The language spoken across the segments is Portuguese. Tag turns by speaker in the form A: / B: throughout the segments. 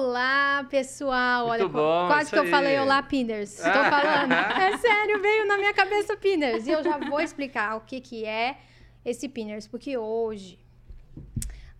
A: Olá, pessoal!
B: Muito
A: Olha,
B: bom,
A: quase que eu
B: aí.
A: falei olá, Pinners. Estou falando. É sério, veio na minha cabeça Pinners. E eu já vou explicar o que, que é esse Pinners, porque hoje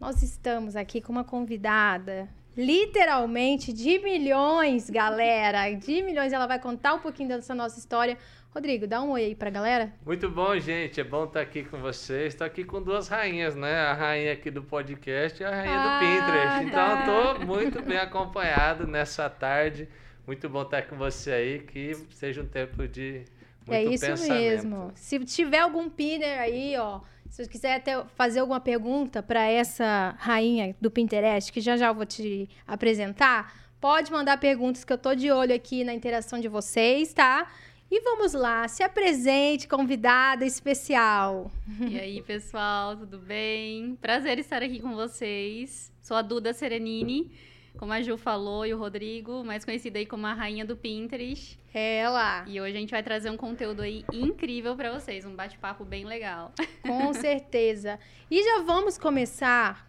A: nós estamos aqui com uma convidada literalmente de milhões, galera. De milhões. Ela vai contar um pouquinho dessa nossa história. Rodrigo, dá um oi aí pra galera.
B: Muito bom, gente. É bom estar aqui com vocês. Estou aqui com duas rainhas, né? A rainha aqui do podcast e a rainha
A: Ah,
B: do Pinterest. Então,
A: tá.
B: estou muito bem acompanhado nessa tarde. Muito bom estar com você aí. Que seja um tempo de muito
A: é isso
B: pensamento.
A: mesmo. Se tiver algum pinner aí, ó, se você quiser até fazer alguma pergunta para essa rainha do Pinterest, que já já eu vou te apresentar, pode mandar perguntas que eu tô de olho aqui na interação de vocês, tá? E vamos lá, se apresente, convidada especial.
C: E aí, pessoal, tudo bem? Prazer estar aqui com vocês. Sou a Duda Serenini, como a Ju falou, e o Rodrigo, mais conhecida aí como a rainha do Pinterest.
A: Ela,
C: E hoje a gente vai trazer um conteúdo aí incrível pra vocês, um bate-papo bem legal.
A: com certeza. E já vamos começar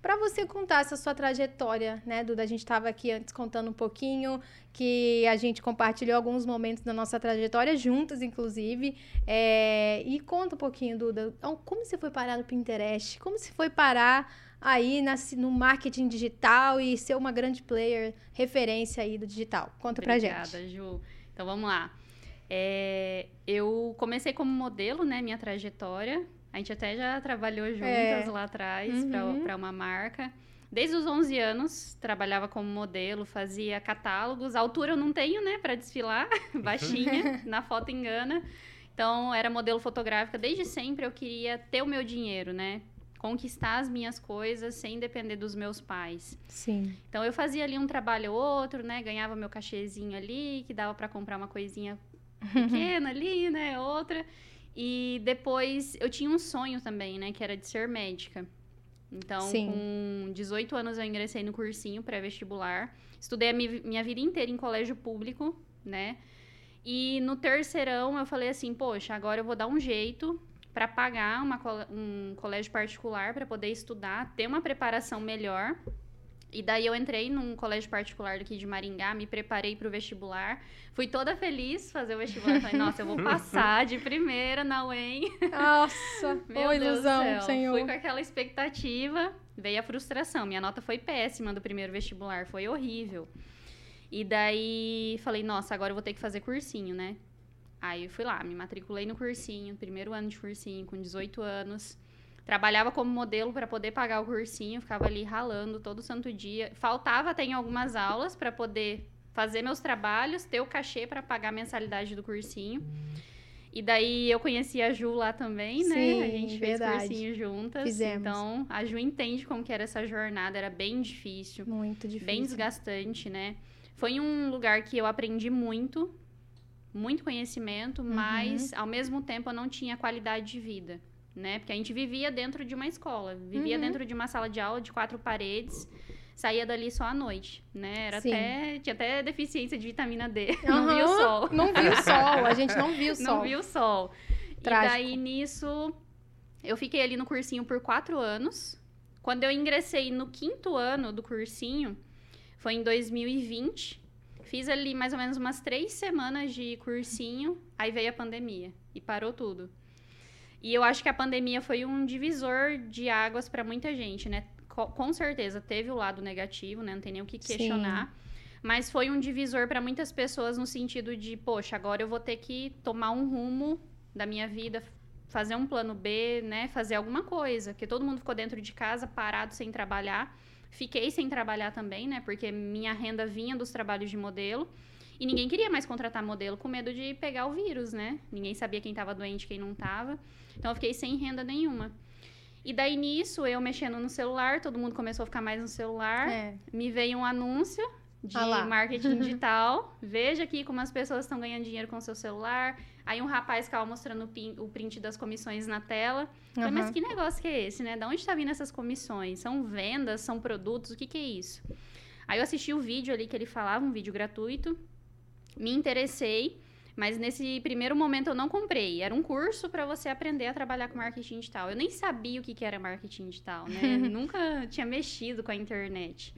A: para você contar essa sua trajetória, né, Duda? A gente estava aqui antes contando um pouquinho que a gente compartilhou alguns momentos da nossa trajetória juntas, inclusive. É, E conta um pouquinho, Duda, então, como você foi parar no Pinterest? Como você foi parar aí no marketing digital e ser uma grande player, referência aí do digital? Conta pra gente.
C: Obrigada, Ju. Então vamos lá. É, eu comecei como modelo, né, minha trajetória. A gente até já trabalhou juntas
A: É.
C: lá atrás
A: Uhum.
C: para uma marca. Desde os 11 anos, trabalhava como modelo, fazia catálogos. A altura eu não tenho, né, para desfilar, baixinha, na foto engana. Então, era modelo fotográfica. Desde sempre eu queria ter o meu dinheiro, né? Conquistar as minhas coisas sem depender dos meus pais.
A: Sim.
C: Então eu fazia ali um trabalho ou outro, né? Ganhava meu cachezinho ali, que dava pra comprar uma coisinha pequena ali, né? Outra. E depois eu tinha um sonho também, né? Que era de ser médica. Então,
A: Sim.
C: com 18 anos eu ingressei no cursinho pré-vestibular. Estudei a mi- minha vida inteira em colégio público, né? E no terceirão eu falei assim, poxa, agora eu vou dar um jeito para pagar uma um colégio particular para poder estudar, ter uma preparação melhor. E daí eu entrei num colégio particular daqui de Maringá, me preparei para o vestibular. Fui toda feliz fazer o vestibular. Falei, nossa, eu vou passar de primeira na UEM.
A: Nossa,
C: Meu Deus do
A: ilusão,
C: céu.
A: senhor.
C: Fui com aquela expectativa, veio a frustração. Minha nota foi péssima do primeiro vestibular, foi horrível. E daí falei, nossa, agora eu vou ter que fazer cursinho, né? Aí eu fui lá, me matriculei no cursinho, primeiro ano de cursinho, com 18 anos. Trabalhava como modelo para poder pagar o cursinho, ficava ali ralando todo santo dia. Faltava até em algumas aulas para poder fazer meus trabalhos, ter o cachê para pagar a mensalidade do cursinho. E daí eu conheci a Ju lá também, né?
A: Sim,
C: a gente fez
A: verdade.
C: cursinho juntas.
A: Fizemos.
C: Então, a Ju entende como que era essa jornada, era bem difícil,
A: Muito difícil.
C: bem desgastante, né? Foi um lugar que eu aprendi muito, muito conhecimento,
A: Uhum.
C: mas ao mesmo tempo eu não tinha qualidade de vida, né? Porque a gente vivia dentro de uma escola, vivia
A: Uhum.
C: dentro de uma sala de aula de quatro paredes, saía dali só à noite, né? Era
A: Sim.
C: até tinha até deficiência de vitamina D, não via o sol.
A: Não viu o sol, a gente não viu o sol.
C: Não vi o sol.
A: Trágico.
C: E daí, nisso, eu fiquei ali no cursinho por quatro anos. Quando eu ingressei no quinto ano do cursinho, foi em 2020. Fiz ali mais ou menos umas três semanas de cursinho, aí veio a pandemia e parou tudo. E eu acho que a pandemia foi um divisor de águas para muita gente, né? Co- Com certeza teve o lado negativo, né? Não tem nem o que
A: Sim.
C: questionar. Mas foi um divisor para muitas pessoas no sentido de, poxa, agora eu vou ter que tomar um rumo da minha vida, fazer um plano B, né? Fazer alguma coisa. Porque todo mundo ficou dentro de casa, parado, sem trabalhar. Fiquei sem trabalhar também, né? Porque minha renda vinha dos trabalhos de modelo. E ninguém queria mais contratar modelo com medo de pegar o vírus, né? Ninguém sabia quem estava doente, quem não estava. Então eu fiquei sem renda nenhuma. E daí nisso, eu mexendo no celular, todo mundo começou a ficar mais no celular.
A: É.
C: Me veio um anúncio de
A: Ah
C: marketing digital. Veja aqui como as pessoas estão ganhando dinheiro com o seu celular. Aí um rapaz ficava mostrando o pin- o print das comissões na tela. Falei, mas que negócio que é esse, né? Da onde tá vindo essas comissões? São vendas, são produtos, o que que é isso? Aí eu assisti o vídeo ali que ele falava, um vídeo gratuito. Me interessei, mas nesse primeiro momento eu não comprei. Era um curso para você aprender a trabalhar com marketing digital. Eu nem sabia o que que era marketing digital, né? Nunca tinha mexido com a internet.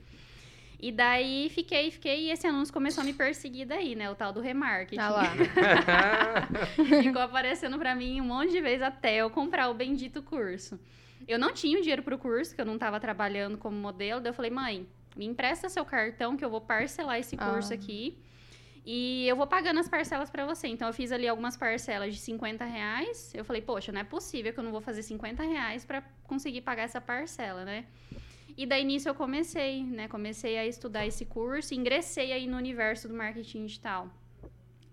C: E daí fiquei, fiquei, e esse anúncio começou a me perseguir daí, né? O tal do remarketing.
A: Tá lá.
C: Ficou aparecendo pra mim um monte de vezes até eu comprar o bendito curso. Eu não tinha o dinheiro pro curso, que eu não tava trabalhando como modelo. Daí eu falei, mãe, me empresta seu cartão que eu vou parcelar esse curso
A: Ah.
C: aqui. E eu vou pagando as parcelas pra você. Então eu fiz ali algumas parcelas de 50 reais. Eu falei, poxa, não é possível que eu não vou fazer 50 reais pra conseguir pagar essa parcela, né? E daí nisso eu comecei, né? Comecei a estudar esse curso, ingressei aí no universo do marketing digital.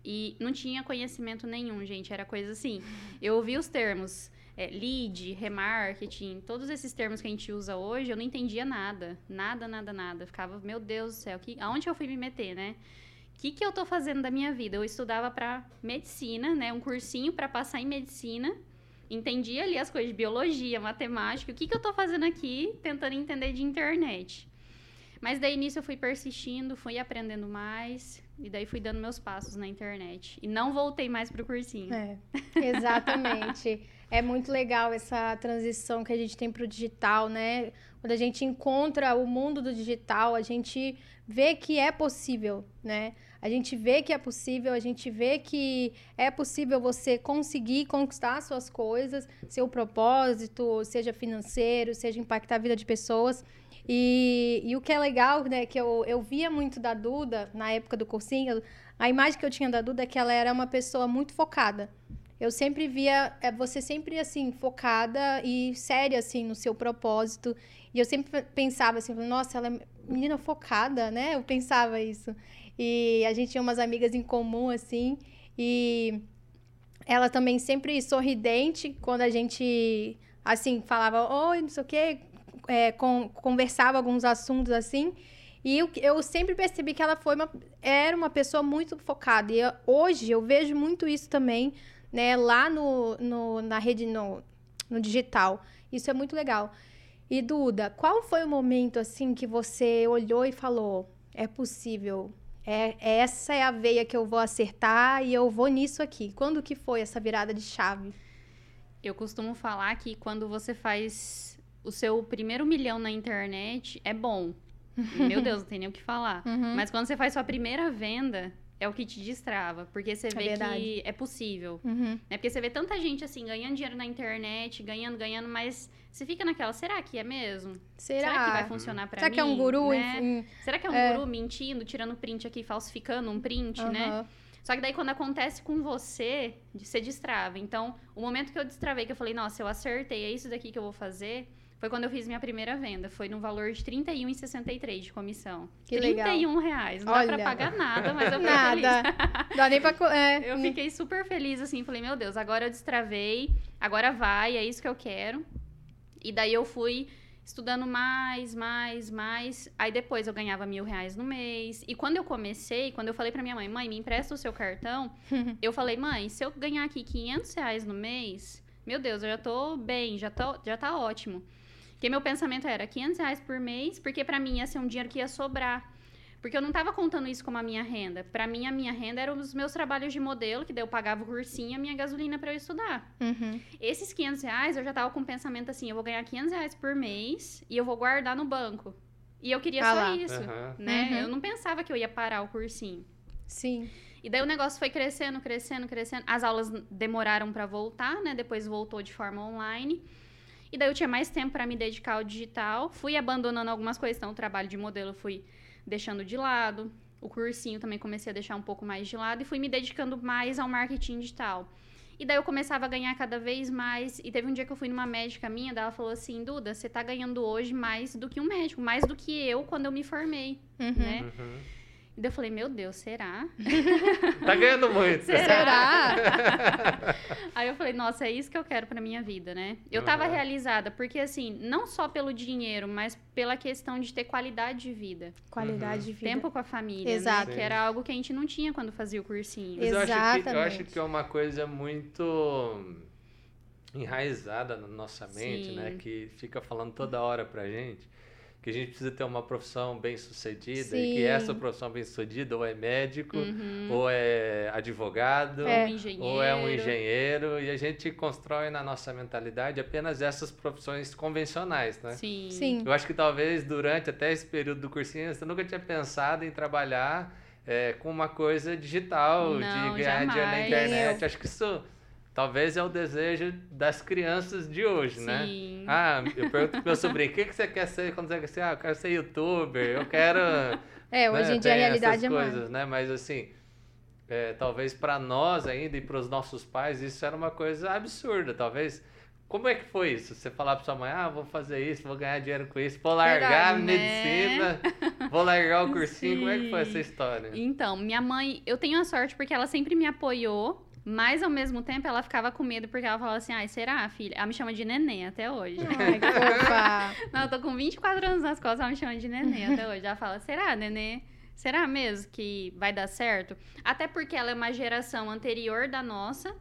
C: E não tinha conhecimento nenhum, gente. Era coisa assim. Eu ouvi os termos é, lead, remarketing, todos esses termos que a gente usa hoje, eu não entendia nada. Nada, nada, nada. Ficava, meu Deus do céu, que, aonde eu fui me meter, né? O que, que eu tô fazendo da minha vida? Eu estudava para medicina, né? Um cursinho para passar em medicina. Entendia ali as coisas de biologia, matemática. O que, que eu tô fazendo aqui tentando entender de internet? Mas daí nisso eu fui persistindo, fui aprendendo mais. E daí fui dando meus passos na internet. E não voltei mais pro cursinho.
A: É, exatamente. é muito legal essa transição que a gente tem para o digital, né? Quando a gente encontra o mundo do digital, a gente vê que é possível, né? A gente vê que é possível, a gente vê que é possível você conseguir conquistar suas coisas, seu propósito, seja financeiro, seja impactar a vida de pessoas. E, e o que é legal, né, que eu, eu via muito da Duda na época do cursinho, a imagem que eu tinha da Duda é que ela era uma pessoa muito focada. Eu sempre via é, você sempre assim focada e séria assim no seu propósito. E eu sempre pensava assim, nossa, ela é menina focada, né? Eu pensava isso. E a gente tinha umas amigas em comum assim, e ela também sempre sorridente quando a gente assim falava, oi, não sei o quê, é, conversava alguns assuntos assim. E eu, eu sempre percebi que ela foi uma, era uma pessoa muito focada. E eu- hoje eu vejo muito isso também, né, lá no, no, na rede, no, no digital. Isso é muito legal. E Duda, qual foi o momento assim que você olhou e falou: é possível, é, essa é a veia que eu vou acertar e eu vou nisso aqui? Quando que foi essa virada de chave?
C: Eu costumo falar que quando você faz o seu primeiro milhão na internet, é bom. Meu Deus, não tem nem o que falar.
A: Uhum.
C: Mas quando você faz sua primeira venda, é o que te destrava. Porque você vê que é possível.
A: Uhum.
C: Né? Porque você vê tanta gente assim, ganhando dinheiro na internet, ganhando, ganhando, mas você fica naquela, será que é mesmo?
A: Será?
C: que vai funcionar pra
A: Será
C: mim?
A: que é um guru?
C: né?
A: Em-
C: Será que é um
A: É.
C: guru mentindo, tirando print aqui, falsificando um print, né?
A: Aham.
C: Só que daí quando acontece com você, você destrava. Então, o momento que eu destravei, que eu falei, nossa, eu acertei, é isso daqui que eu vou fazer, foi quando eu fiz minha primeira venda. Foi no valor de R$ 31,63 de comissão.
A: Que
C: 31
A: legal.
C: reais. Não dá
A: Olha.
C: pra pagar nada, mas eu fiquei feliz.
A: Nada. Dá nem pra. É.
C: Eu fiquei super feliz, assim, falei, meu Deus, agora eu destravei, agora vai, é isso que eu quero. E daí eu fui estudando mais, mais, mais. Aí depois eu ganhava mil reais no mês. E quando eu comecei, quando eu falei pra minha mãe, mãe, me empresta o seu cartão, eu falei, mãe, se eu ganhar aqui 500 reais no mês, meu Deus, eu já tô bem, já, tô, já tá ótimo. Porque meu pensamento era 500 reais por mês, porque pra mim ia ser um dinheiro que ia sobrar. Porque eu não tava contando isso como a minha renda. Pra mim, a minha renda eram os meus trabalhos de modelo, que daí eu pagava o cursinho e a minha gasolina pra eu estudar.
A: Uhum.
C: Esses 500 reais, eu já tava com o pensamento assim, eu vou ganhar 500 reais por mês e eu vou guardar no banco. E eu queria
A: Ah
C: só
A: lá.
C: isso,
B: Aham.
C: né?
A: Uhum.
C: Eu não pensava que eu ia parar o cursinho.
A: Sim.
C: E daí o negócio foi crescendo, crescendo, crescendo. As aulas demoraram pra voltar, né? Depois voltou de forma online. E daí eu tinha mais tempo pra me dedicar ao digital. Fui abandonando algumas coisas, então o trabalho de modelo eu fui deixando de lado. O cursinho também comecei a deixar um pouco mais de lado e fui me dedicando mais ao marketing digital. E daí eu começava a ganhar cada vez mais. E teve um dia que eu fui numa médica minha, daí ela falou assim: Duda, você tá ganhando hoje mais do que um médico, mais do que eu quando eu me formei,
A: Uhum.
C: né?
B: Uhum.
C: E daí eu falei: Meu Deus, será?
B: Tá ganhando muito.
A: Será?
C: Aí eu falei, nossa, é isso que eu quero pra minha vida, né? Eu tava
B: Aham.
C: realizada, porque assim, não só pelo dinheiro, mas pela questão de ter qualidade de vida.
A: Qualidade de vida.
C: Tempo com a família,
A: Exato.
C: né? Que era algo que a gente não tinha quando fazia o cursinho.
B: Mas eu acho, que, eu acho
A: Exatamente.
B: que é uma coisa muito enraizada na nossa mente,
C: Sim.
B: né? Que fica falando toda hora pra gente. Que a gente precisa ter uma profissão bem sucedida
A: Sim.
B: e que essa profissão bem sucedida ou é médico,
C: Uhum.
B: ou é advogado,
A: É.
C: Um
B: ou é um engenheiro, e a gente constrói na nossa mentalidade apenas essas profissões convencionais, né?
C: Sim.
A: Sim.
B: Eu acho que talvez durante até esse período do cursinho você nunca tinha pensado em trabalhar é, com uma coisa digital,
C: Não,
B: de ganhar dinheiro na internet. Acho que isso talvez é o desejo das crianças de hoje, né?
C: Sim.
B: Ah, eu pergunto pro meu sobrinho, o que, que você quer ser quando você quer ser? Ah, eu quero ser youtuber, eu quero...
A: É, hoje
B: né,
A: em dia a realidade
B: essas
A: é mais.
B: coisas, né? Mas assim, é, talvez para nós ainda e para os nossos pais isso era uma coisa absurda. Talvez. Como é que foi isso? Você falar para sua mãe, ah, vou fazer isso, vou ganhar dinheiro com isso, vou largar a
C: Verdade, né?
B: medicina, vou largar o cursinho. Como é que foi
C: Sim.
B: essa história?
C: Então, minha mãe, eu tenho a sorte porque ela sempre me apoiou, mas ao mesmo tempo ela ficava com medo porque ela falava assim: ai, será, filha? Ela me chama de neném até hoje.
A: Ai, que.
C: Não, eu tô com 24 anos nas costas, ela me chama de neném até hoje. Ela fala: será, nenê? Será mesmo que vai dar certo? Até porque ela é uma geração anterior da nossa.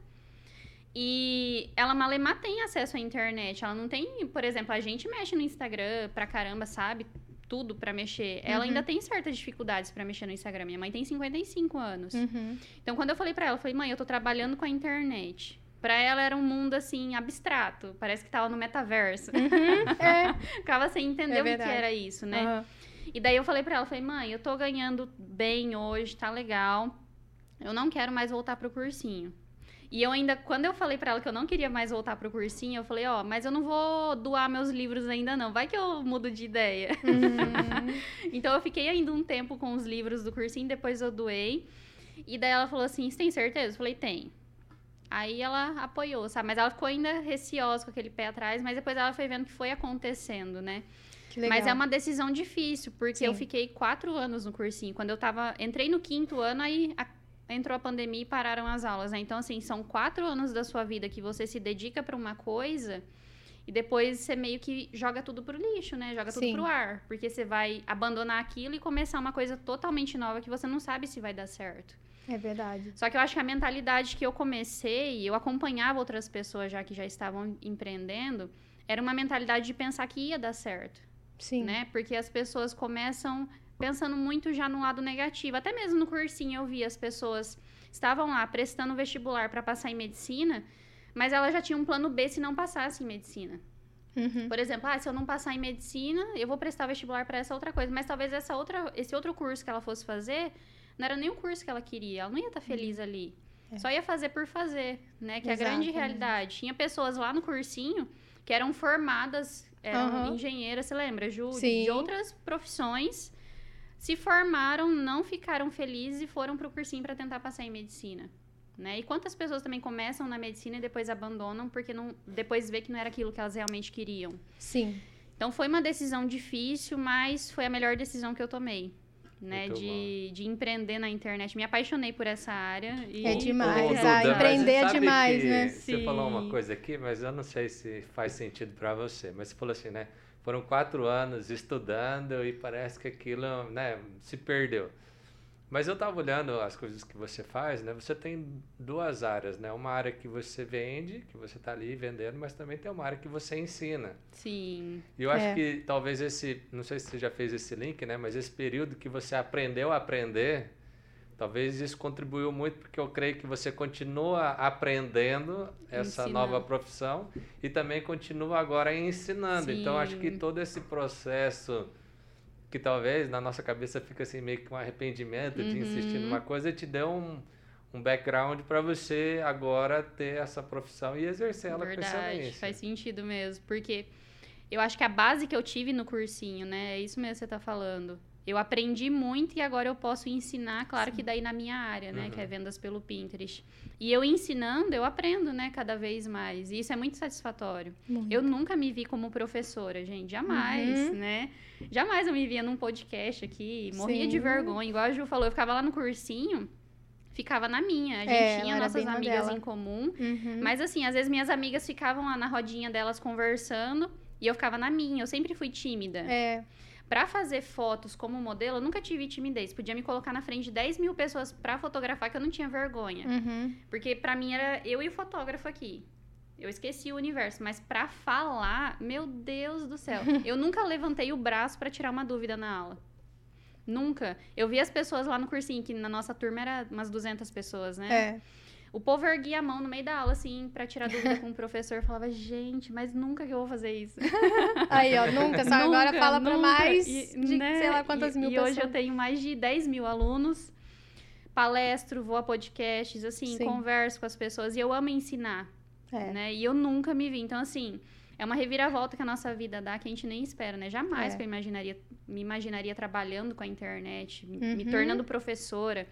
C: E ela malemar tem acesso à internet. Ela não tem, por exemplo, a gente mexe no Instagram pra caramba, sabe? Tudo pra mexer. Ela
A: Uhum.
C: ainda tem certas dificuldades pra mexer no Instagram. Minha mãe tem 55 anos.
A: Uhum.
C: Então, quando eu falei pra ela, eu falei, mãe, eu tô trabalhando com a internet. Pra ela era um mundo assim abstrato, parece que tava no metaverso.
A: É.
C: Ficava sem entender
A: É
C: o que era isso, né? E daí eu falei pra ela, falei, mãe, eu tô ganhando bem hoje, tá legal. Eu não quero mais voltar pro cursinho. E eu ainda, quando eu falei pra ela que eu não queria mais voltar pro cursinho, eu falei, ó, mas eu não vou doar meus livros ainda não, vai que eu mudo de ideia.
A: Uhum.
C: Então eu fiquei ainda um tempo com os livros do cursinho, depois eu doei. E daí ela falou assim: Você tem certeza? Eu falei: Tem. Aí ela apoiou, sabe? Mas ela ficou ainda receosa com aquele pé atrás, mas depois ela foi vendo que foi acontecendo, né? Mas é uma decisão difícil, porque eu
A: Sim.
C: fiquei quatro anos no cursinho. Quando eu tava. Entrei no quinto ano, aí a- entrou a pandemia e pararam as aulas, né? Então, assim, são quatro anos da sua vida que você se dedica pra uma coisa. E depois você meio que joga tudo pro lixo, né? Joga tudo
A: Sim.
C: pro ar. Porque você vai abandonar aquilo e começar uma coisa totalmente nova que você não sabe se vai dar certo.
A: É verdade.
C: Só que eu acho que a mentalidade que eu comecei, eu acompanhava outras pessoas já que já estavam empreendendo, era uma mentalidade de pensar que ia dar certo
A: Sim.
C: né? Porque as pessoas começam pensando muito já no lado negativo. Até mesmo no cursinho eu vi as pessoas estavam lá prestando vestibular para passar em medicina, mas elas já tinham um plano B se não passasse em medicina.
A: Uhum.
C: Por exemplo, ah, se eu não passar em medicina, eu vou prestar vestibular para essa outra coisa, mas talvez essa outra, esse outro curso que ela fosse fazer não era nem o curso que ela queria, ela não ia estar feliz ali.
A: É.
C: Só ia fazer por fazer, né? Que é a grande realidade. Tinha pessoas lá no cursinho que eram formadas, eram
A: Aham.
C: engenheiras, você lembra, Ju?
A: Sim.
C: De outras profissões, se formaram, não ficaram felizes e foram pro cursinho para tentar passar em medicina. Né? E quantas pessoas também começam na medicina e depois abandonam porque não, depois vê que não era aquilo que elas realmente queriam.
A: Sim.
C: Então foi uma decisão difícil, mas foi a melhor decisão que eu tomei. Né, de, de empreender na internet. Me apaixonei por essa área. E...
A: É demais, ah, empreender é demais,
B: que
A: né?
B: Você falou uma
C: Sim.
B: coisa aqui, mas eu não sei se faz sentido para você. Mas você falou assim, né? Foram quatro anos estudando e parece que aquilo, né, se perdeu. Mas eu estava olhando as coisas que você faz, né? Você tem duas áreas, né? Uma área que você vende, que você está ali vendendo, mas também tem uma área que você ensina.
C: Sim.
B: E eu acho
A: É.
B: que talvez esse, não sei se você já fez esse link, né? Mas esse período que você aprendeu a aprender, talvez isso contribuiu muito porque eu creio que você continua aprendendo essa
C: Ensinando.
B: nova profissão e também continua agora ensinando. Então acho que
C: Sim.
B: todo esse processo que talvez na nossa cabeça fica assim meio que um arrependimento de insistir
C: Uhum.
B: numa coisa te deu um um background para você agora ter essa profissão e exercer ela com
C: Verdade,
B: excelência.
C: faz sentido mesmo. Porque eu acho que a base que eu tive no cursinho, né? É isso mesmo que você tá falando. Eu aprendi muito e agora eu posso ensinar, claro que daí na minha área, né?
B: Uhum.
C: Que é vendas pelo Pinterest. E eu ensinando, eu aprendo, né? Cada vez mais. E isso é muito satisfatório.
A: Muito.
C: Eu nunca me vi como professora, gente. Jamais,
A: Uhum.
C: né? Jamais eu me via num podcast aqui. Morria
A: Sim.
C: de vergonha. Igual a Ju falou, eu ficava lá no cursinho, ficava na minha. A gente
A: É,
C: tinha nossas amigas
A: dela.
C: em comum.
A: Uhum.
C: Mas assim, às vezes minhas amigas ficavam lá na rodinha delas conversando e eu ficava na minha. Eu sempre fui tímida.
A: É,
C: Pra fazer fotos como modelo, eu nunca tive timidez. Podia me colocar na frente de 10 mil pessoas pra fotografar que eu não tinha vergonha.
A: uhum.
C: Porque pra mim era eu e o fotógrafo aqui. Eu esqueci o universo, mas para falar, meu Deus do céu. eu nunca levantei o braço para tirar uma dúvida na aula. Nunca. Eu vi as pessoas lá no cursinho, que na nossa turma era umas 200 pessoas, né?
A: É.
C: O povo erguia a mão no meio da aula, assim, pra tirar dúvida com o professor. Falava, gente, mas nunca que eu vou fazer isso.
A: Aí, ó, nunca. Só agora
C: Nunca,
A: fala pra
C: nunca.
A: mais
C: E,
A: de
C: né,
A: sei lá quantas
C: e,
A: mil
C: e
A: pessoas.
C: hoje eu tenho mais de 10 mil alunos. Palestro, vou a podcasts, assim,
A: Sim.
C: converso com as pessoas. E eu amo ensinar,
A: É.
C: né? E eu nunca me vi. Então, assim, é uma reviravolta que a nossa vida dá que a gente nem espera, né? Jamais
A: É.
C: que eu imaginaria, me imaginaria trabalhando com a internet, me- me
A: Uhum.
C: tornando professora,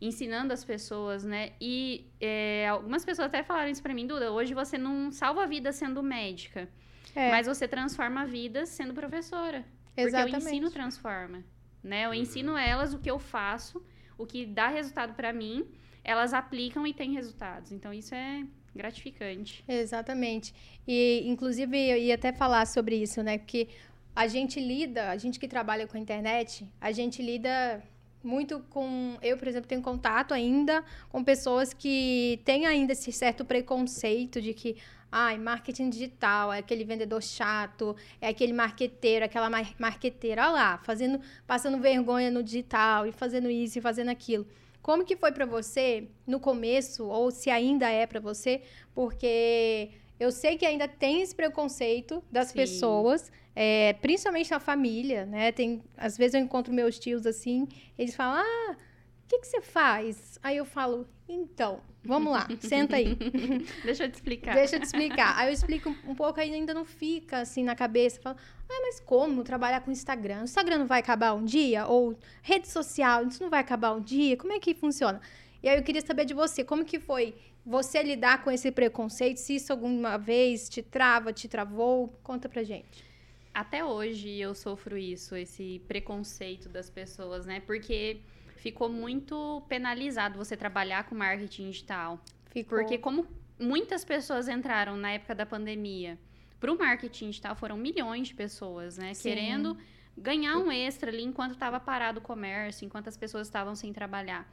C: ensinando as pessoas, né? E é, algumas pessoas até falaram isso pra mim, Duda, hoje você não salva a vida sendo médica,
A: É,
C: mas você transforma vidas sendo professora. Porque
A: exatamente.
C: o ensino transforma, né? Eu ensino elas o que eu faço, o que dá resultado pra mim, elas aplicam e têm resultados. Então isso é gratificante.
A: Exatamente. E, inclusive, eu ia até falar sobre isso, né? Porque a gente lida, a gente que trabalha com a internet, a gente lida muito com. Eu, por exemplo, tenho contato ainda com pessoas que têm ainda esse certo preconceito de que. Ai, marketing digital, é aquele vendedor chato, é aquele marqueteiro, aquela mar marqueteira, olha lá, fazendo, passando vergonha no digital e fazendo isso e fazendo aquilo. Como que foi pra você no começo, ou se ainda é pra você? Porque eu sei que ainda tem esse preconceito das
C: Sim.
A: pessoas, é, principalmente na família, né? Tem, às vezes eu encontro meus tios assim, eles falam, ah, o que, que você faz? Aí eu falo, então, vamos lá, senta aí.
C: Deixa eu te explicar.
A: Deixa eu te explicar. Aí eu explico um pouco, aí ainda não fica assim na cabeça. Fala, ah, mas como trabalhar com Instagram? O Instagram não vai acabar um dia? Ou rede social, isso não vai acabar um dia? Como é que funciona? E aí eu queria saber de você, como que foi você lidar com esse preconceito? Se isso alguma vez te trava, te travou? Conta pra gente.
C: Até hoje eu sofro isso, esse preconceito das pessoas, né? Porque ficou muito penalizado você trabalhar com marketing digital.
A: Ficou...
C: Porque como muitas pessoas entraram na época da pandemia para o marketing digital, foram milhões de pessoas, né?
A: Sim.
C: Querendo ganhar um extra ali enquanto estava parado o comércio, enquanto as pessoas estavam sem trabalhar.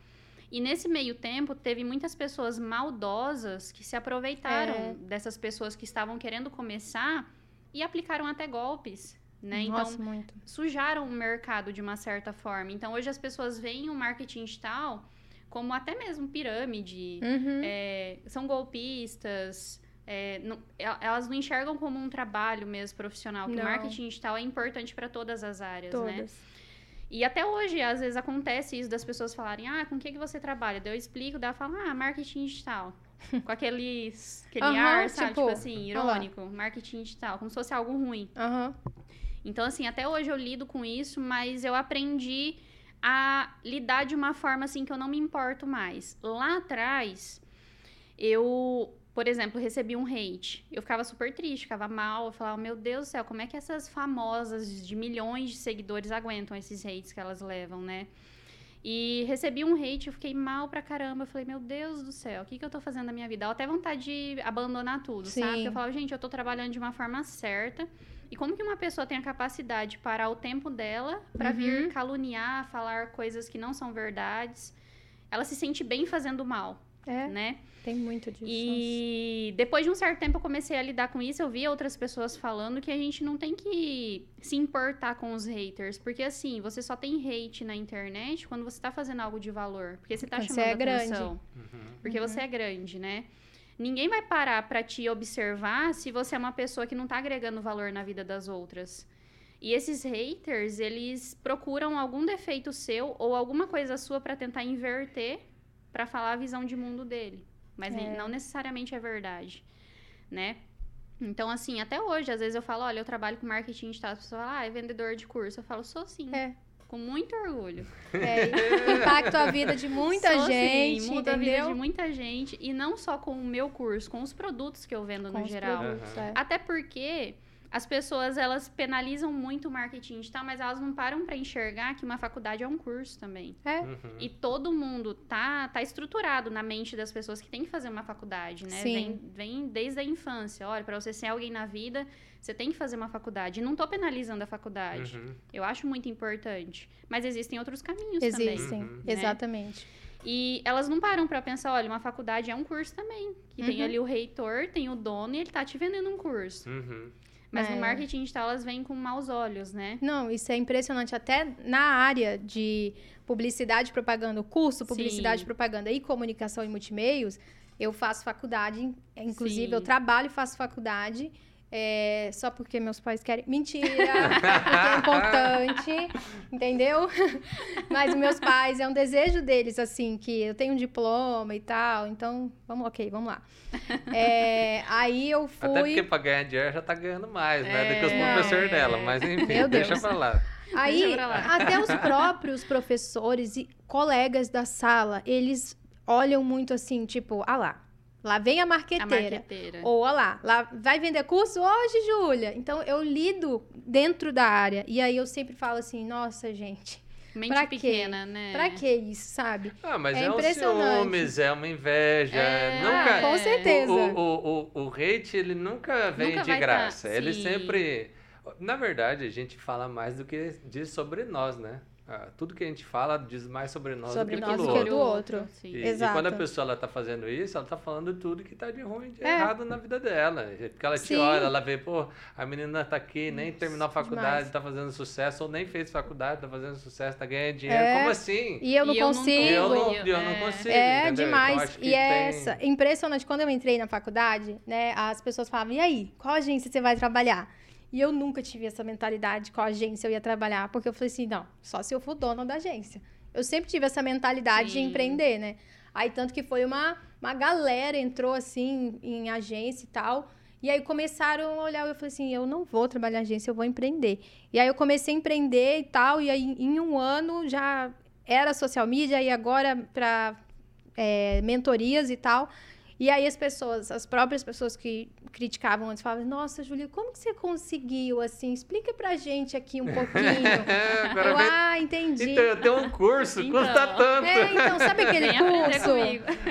C: E nesse meio tempo, teve muitas pessoas maldosas que se aproveitaram
A: É.
C: dessas pessoas que estavam querendo começar e aplicaram até golpes, né?
A: Nossa,
C: então,
A: muito.
C: sujaram o mercado de uma certa forma. Então, hoje as pessoas veem o marketing digital como até mesmo pirâmide,
A: Uhum.
C: é, são golpistas, é, não- el- elas não enxergam como um trabalho mesmo profissional, que
A: Não.
C: o marketing digital é importante para todas as áreas, né?
A: Todas.
C: E até hoje, às vezes, acontece isso das pessoas falarem, ah, com o que, que você trabalha? Daí eu explico, daí eu falo, ah, marketing digital. com aquele, aquele
A: Aham,
C: ar, sabe?
A: tipo,
C: Tipo, assim, irônico, marketing digital, como se fosse algo ruim.
A: Aham.
C: Então, assim, até hoje eu lido com isso, mas eu aprendi a lidar de uma forma assim que eu não me importo mais. Lá atrás, eu, por exemplo, recebi um hate. Eu ficava super triste, ficava mal. Eu falava, meu Deus do céu, como é que essas famosas de milhões de seguidores aguentam esses hates que elas levam, né? E recebi um hate, eu fiquei mal pra caramba. Eu falei, meu Deus do céu, o que, que eu tô fazendo na minha vida? Dá até vontade de abandonar tudo,
A: Sim.
C: sabe? Porque eu falava, gente, eu tô trabalhando de uma forma certa. E como que uma pessoa tem a capacidade de parar o tempo dela pra
A: Uhum.
C: vir caluniar, falar coisas que não são verdades? Ela se sente bem fazendo mal,
A: É,
C: né?
A: Tem muito disso.
C: E depois de um certo tempo eu comecei a lidar com isso, eu vi outras pessoas falando que a gente não tem que se importar com os haters, porque assim, você só tem hate na internet quando você tá fazendo algo de valor, porque você tá
A: Quando você
C: chamando
A: é grande.
C: atenção,
B: Uhum.
C: porque você é grande, né? Ninguém vai parar pra te observar se você é uma pessoa que não tá agregando valor na vida das outras. E esses haters, eles procuram algum defeito seu ou alguma coisa sua pra tentar inverter pra falar a visão de mundo dele. Mas
A: É.
C: não necessariamente é verdade, né? Então, assim, até hoje, às vezes eu falo, olha, eu trabalho com marketing digital. As pessoas falam, ah, é vendedor de curso. Eu falo, sou sim.
A: É.
C: Com muito orgulho.
A: É, impacta a vida de muita
C: Sou, sim,
A: gente,
C: muda a vida
A: entendeu?
C: de muita gente. E não só com o meu curso, com os produtos que eu vendo
A: Com
C: no geral.
A: produtos, é.
C: Até porque as pessoas, elas penalizam muito o marketing digital, mas elas não param pra enxergar que uma faculdade é um curso também.
A: É,
B: Uhum.
C: E todo mundo tá, tá estruturado na mente das pessoas que tem que fazer uma faculdade, né?
A: Sim.
C: Vem, vem desde a infância. Olha, pra você ser alguém na vida, você tem que fazer uma faculdade. E não tô penalizando a faculdade.
B: Uhum.
C: Eu acho muito importante. Mas existem outros caminhos
A: existem,
B: Uhum.
C: né?
A: exatamente.
C: E elas não param para pensar, olha, uma faculdade é um curso também. Que uhum. tem ali o reitor, tem o dono e ele tá te vendendo um curso.
B: Uhum.
C: Mas é. no marketing digital elas vêm com maus olhos, né?
A: Não, isso é impressionante. Até na área de publicidade e propaganda, o curso publicidade e propaganda e comunicação e multimeios, eu faço faculdade, inclusive Sim. eu trabalho e faço faculdade. É, só porque meus pais querem. Mentira! porque é importante, entendeu? Mas meus pais, é um desejo deles, assim, que eu tenho um diploma e tal. Então, vamos, ok, vamos lá. É, aí eu fui.
B: Até porque pra ganhar dinheiro já tá ganhando mais, né? É... Do que os professores dela. Mas enfim, Meu deixa Deus. pra lá.
A: Aí, até os próprios professores e colegas da sala, eles olham muito assim, tipo, ah lá, Lá vem a marqueteira. A marqueteira. Ou, olha lá, lá vai vender curso hoje, Júlia. Então, eu lido dentro da área. E aí, eu sempre falo assim, nossa, gente...
C: Mente pra pequena,
A: quê?
C: né?
A: Pra que isso, sabe?
B: Ah, mas é, é um ciúmes, é uma inveja. É, nunca,
A: com certeza.
B: O, o, o, o, hate, ele nunca vem nunca de graça. Tá, ele sempre... Na verdade, a gente fala mais do que diz sobre nós, né? Ah, tudo que a gente fala diz mais sobre nós
A: sobre
B: do que
A: nós do outro. do outro.
B: E, Exato. e quando a pessoa está fazendo isso, ela está falando tudo que está de ruim, de é. errado na vida dela. Porque ela te Sim. olha, ela vê, pô, a menina está aqui, nem terminou a faculdade, está fazendo sucesso, ou nem fez faculdade, está fazendo sucesso, está ganhando dinheiro. É. Como assim?
A: E eu não
B: e
A: consigo.
B: Eu não, eu não consigo.
A: É
B: entendeu?
A: demais. Então, e é essa, impressionante. Quando eu entrei na faculdade, né, as pessoas falavam, e aí, qual agência você vai trabalhar? E eu nunca tive essa mentalidade com a agência eu ia trabalhar, porque eu falei assim, não, só se eu for dona da agência. Eu sempre tive essa mentalidade Sim. de empreender, né? Aí tanto que foi uma, uma galera entrou assim em agência e tal. E aí começaram a olhar, eu falei assim, eu não vou trabalhar em agência, eu vou empreender. E aí eu comecei a empreender e tal, e aí em um ano já era social media e agora para é, mentorias e tal. E aí as pessoas, as próprias pessoas que criticavam antes, falavam, nossa, Julia, como que você conseguiu, assim? Explica pra gente aqui um pouquinho. eu, vem... ah, entendi.
B: Então, eu tenho um curso, então, custa tanto.
A: É, então, sabe aquele curso?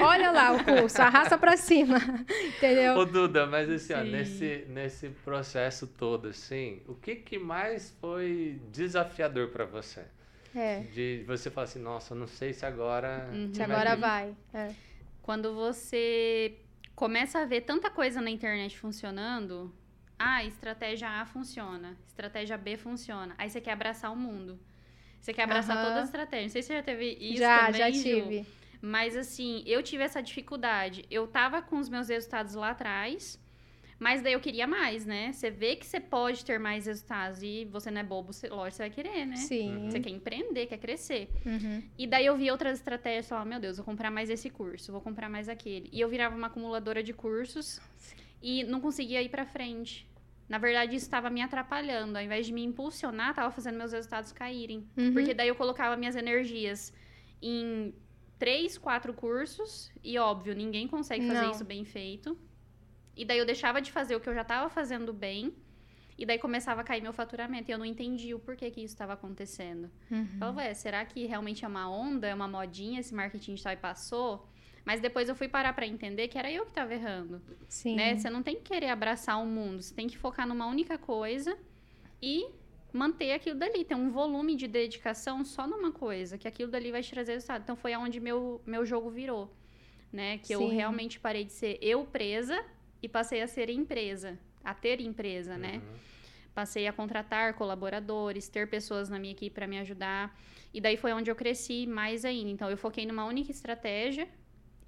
A: Olha lá o curso, arrasta pra cima, entendeu?
B: Ô, Duda, mas assim, ó, nesse, nesse processo todo, assim, o que que mais foi desafiador pra você?
A: É.
B: De você falar assim, nossa, não sei se agora...
A: Uhum. Se agora vai, é.
C: Quando você começa a ver tanta coisa na internet funcionando, ah, estratégia A funciona, estratégia B funciona. Aí você quer abraçar o mundo. Você quer abraçar uhum. todas as estratégias. Não sei se você já teve isso
A: já,
C: também,
A: Já, já tive.
C: Mas assim, eu tive essa dificuldade. Eu tava com os meus resultados lá atrás, mas daí eu queria mais, né? Você vê que você pode ter mais resultados e você não é bobo, você, lógico, você vai querer, né?
A: Sim.
C: Você quer empreender, quer crescer.
A: Uhum.
C: E daí eu vi outras estratégias falava, meu Deus, vou comprar mais esse curso, vou comprar mais aquele. E eu virava uma acumuladora de cursos e não conseguia ir pra frente. Na verdade, isso estava me atrapalhando. Ao invés de me impulsionar, estava fazendo meus resultados caírem. Uhum. Porque daí eu colocava minhas energias em três, quatro cursos. E óbvio, ninguém consegue fazer não. isso bem feito. E daí eu deixava de fazer o que eu já estava fazendo bem. E daí começava a cair meu faturamento. E eu não entendi o porquê que isso estava acontecendo.
A: Uhum.
C: Falei, ué, será que realmente é uma onda, é uma modinha, esse marketing digital e passou? Mas depois eu fui parar para entender que era eu que estava errando.
A: Sim.
C: Né? Você não tem que querer abraçar o mundo. Você tem que focar numa única coisa e manter aquilo dali. Ter um volume de dedicação só numa coisa, que aquilo dali vai te trazer resultado. Então foi aonde meu, meu jogo virou. Né? Que Sim. eu realmente parei de ser eu presa e passei a ser empresa, a ter empresa, né? uhum. né? Passei a contratar colaboradores, ter pessoas na minha equipe para me ajudar. E daí foi onde eu cresci mais ainda. Então, eu foquei numa única estratégia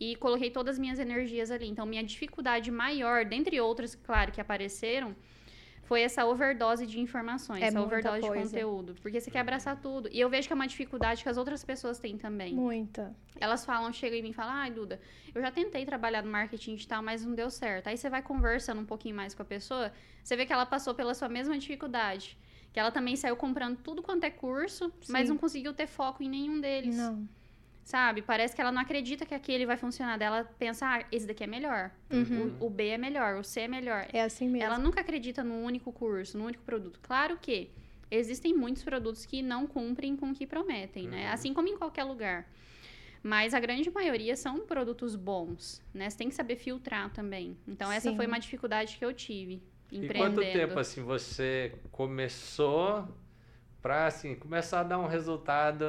C: e coloquei todas as minhas energias ali. Então, minha dificuldade maior, dentre outras, claro, que apareceram, foi essa overdose de informações, é essa overdose coisa. de conteúdo. Porque você quer abraçar tudo. E eu vejo que é uma dificuldade que as outras pessoas têm também.
A: Muita.
C: Elas falam, chegam em mim e falam, ai, Duda, eu já tentei trabalhar no marketing digital, mas não deu certo. Aí você vai conversando um pouquinho mais com a pessoa, você vê que ela passou pela sua mesma dificuldade. Que ela também saiu comprando tudo quanto é curso, Sim. mas não conseguiu ter foco em nenhum deles.
A: Não
C: sabe? Parece que ela não acredita que aquele vai funcionar. Ela pensa, ah, esse daqui é melhor.
A: Uhum.
C: O, o, B é melhor, o C é melhor.
A: É assim mesmo.
C: Ela nunca acredita num único curso, num único produto. Claro que existem muitos produtos que não cumprem com o que prometem, né? uhum. né? Assim como em qualquer lugar. Mas a grande maioria são produtos bons, né? Você tem que saber filtrar também. Então, essa Sim. foi uma dificuldade que eu tive. E
B: quanto tempo, assim, você começou para, assim, começar a dar um resultado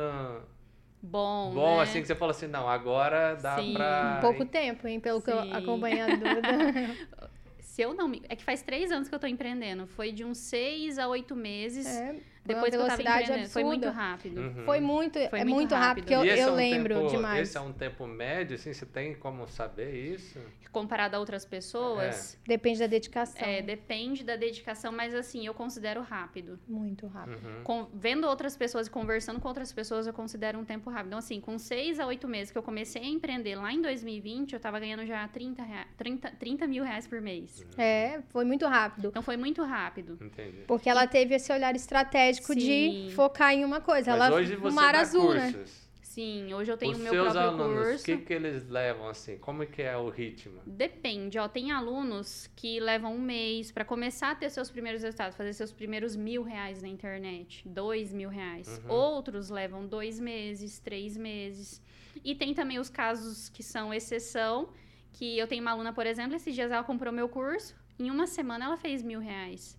C: bom.
B: Bom,
C: né?
B: assim que você falou assim, não, agora dá
C: Sim.
B: pra.
A: Pouco tempo, hein? Pelo que eu
C: Sim.
A: acompanho a Duda.
C: Se eu não me. É que faz três anos que eu tô empreendendo. Foi de uns seis a oito meses.
A: É,
C: depois que eu tava
A: velocidade
C: empreendendo. Foi muito
A: absurda.
C: rápido.
B: Uhum.
A: Foi muito,
C: Foi
A: é
C: muito
A: muito rápido,
C: rápido.
A: que eu, eu
B: é um
A: lembro
B: tempo-
A: demais.
B: Esse é um tempo médio, assim, você tem como saber isso?
C: Comparado a outras pessoas,
A: Depende da dedicação.
C: é, depende da dedicação, mas assim, eu considero rápido.
A: Muito rápido.
B: Uhum.
C: Com- vendo outras pessoas e conversando com outras pessoas, eu considero um tempo rápido. Então, assim, com seis a oito meses que eu comecei a empreender lá em 2020, eu tava ganhando já 30, rea- 30, 30 mil reais por mês.
A: É, foi muito rápido.
C: Então foi muito rápido.
B: Entendi.
A: Porque ela teve esse olhar estratégico de
C: Sim.
A: focar em uma coisa.
B: Mas
A: ela
B: hoje você
A: o mar
B: dá
A: azul, né?
B: cursos.
C: Sim, hoje eu tenho
B: Os
C: o meu
B: seus
C: próprio
B: alunos, o
C: curso.
B: que, que eles levam assim? Como que é o ritmo?
C: Depende, ó. Tem alunos que levam um mês pra começar a ter seus primeiros resultados, fazer seus primeiros mil reais na internet, dois mil reais.
B: Uhum.
C: Outros levam dois meses, três meses. E tem também os casos que são exceção, que eu tenho uma aluna, por exemplo, esses dias ela comprou meu curso, em uma semana ela fez mil reais.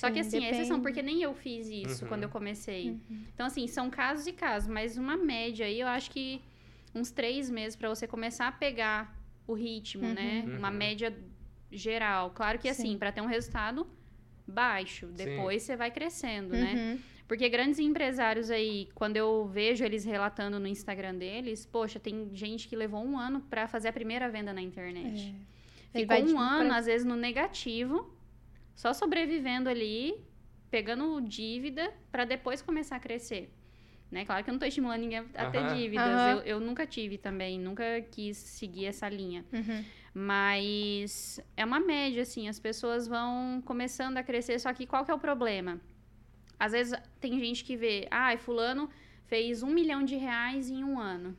C: Só que
A: Sim,
C: assim, é exceção,
A: depende.
C: porque nem eu fiz isso
B: Uhum.
C: quando eu comecei. Então, assim, são casos e casos, mas uma média aí, eu acho que uns três meses pra você começar a pegar o ritmo, né?
B: Uhum.
C: Uma média geral. Claro que, assim,
A: Sim.
C: pra ter um resultado baixo, depois você vai crescendo, né?
A: Uhum.
C: Porque grandes empresários aí, quando eu vejo eles relatando no Instagram deles, poxa, tem gente que levou um ano pra fazer a primeira venda na internet.
A: É.
C: Ficou um ano,
A: pra-
C: às vezes, no negativo, só sobrevivendo ali, pegando dívida, pra depois começar a crescer. Né? Claro que eu não tô estimulando ninguém a ter dívidas.
A: Aham.
C: Eu, eu nunca tive também, nunca quis seguir essa linha.
A: Uhum.
C: Mas é uma média, assim, as pessoas vão começando a crescer, só que qual que é o problema? Às vezes tem gente que vê, ah, fulano fez um milhão de reais em um ano.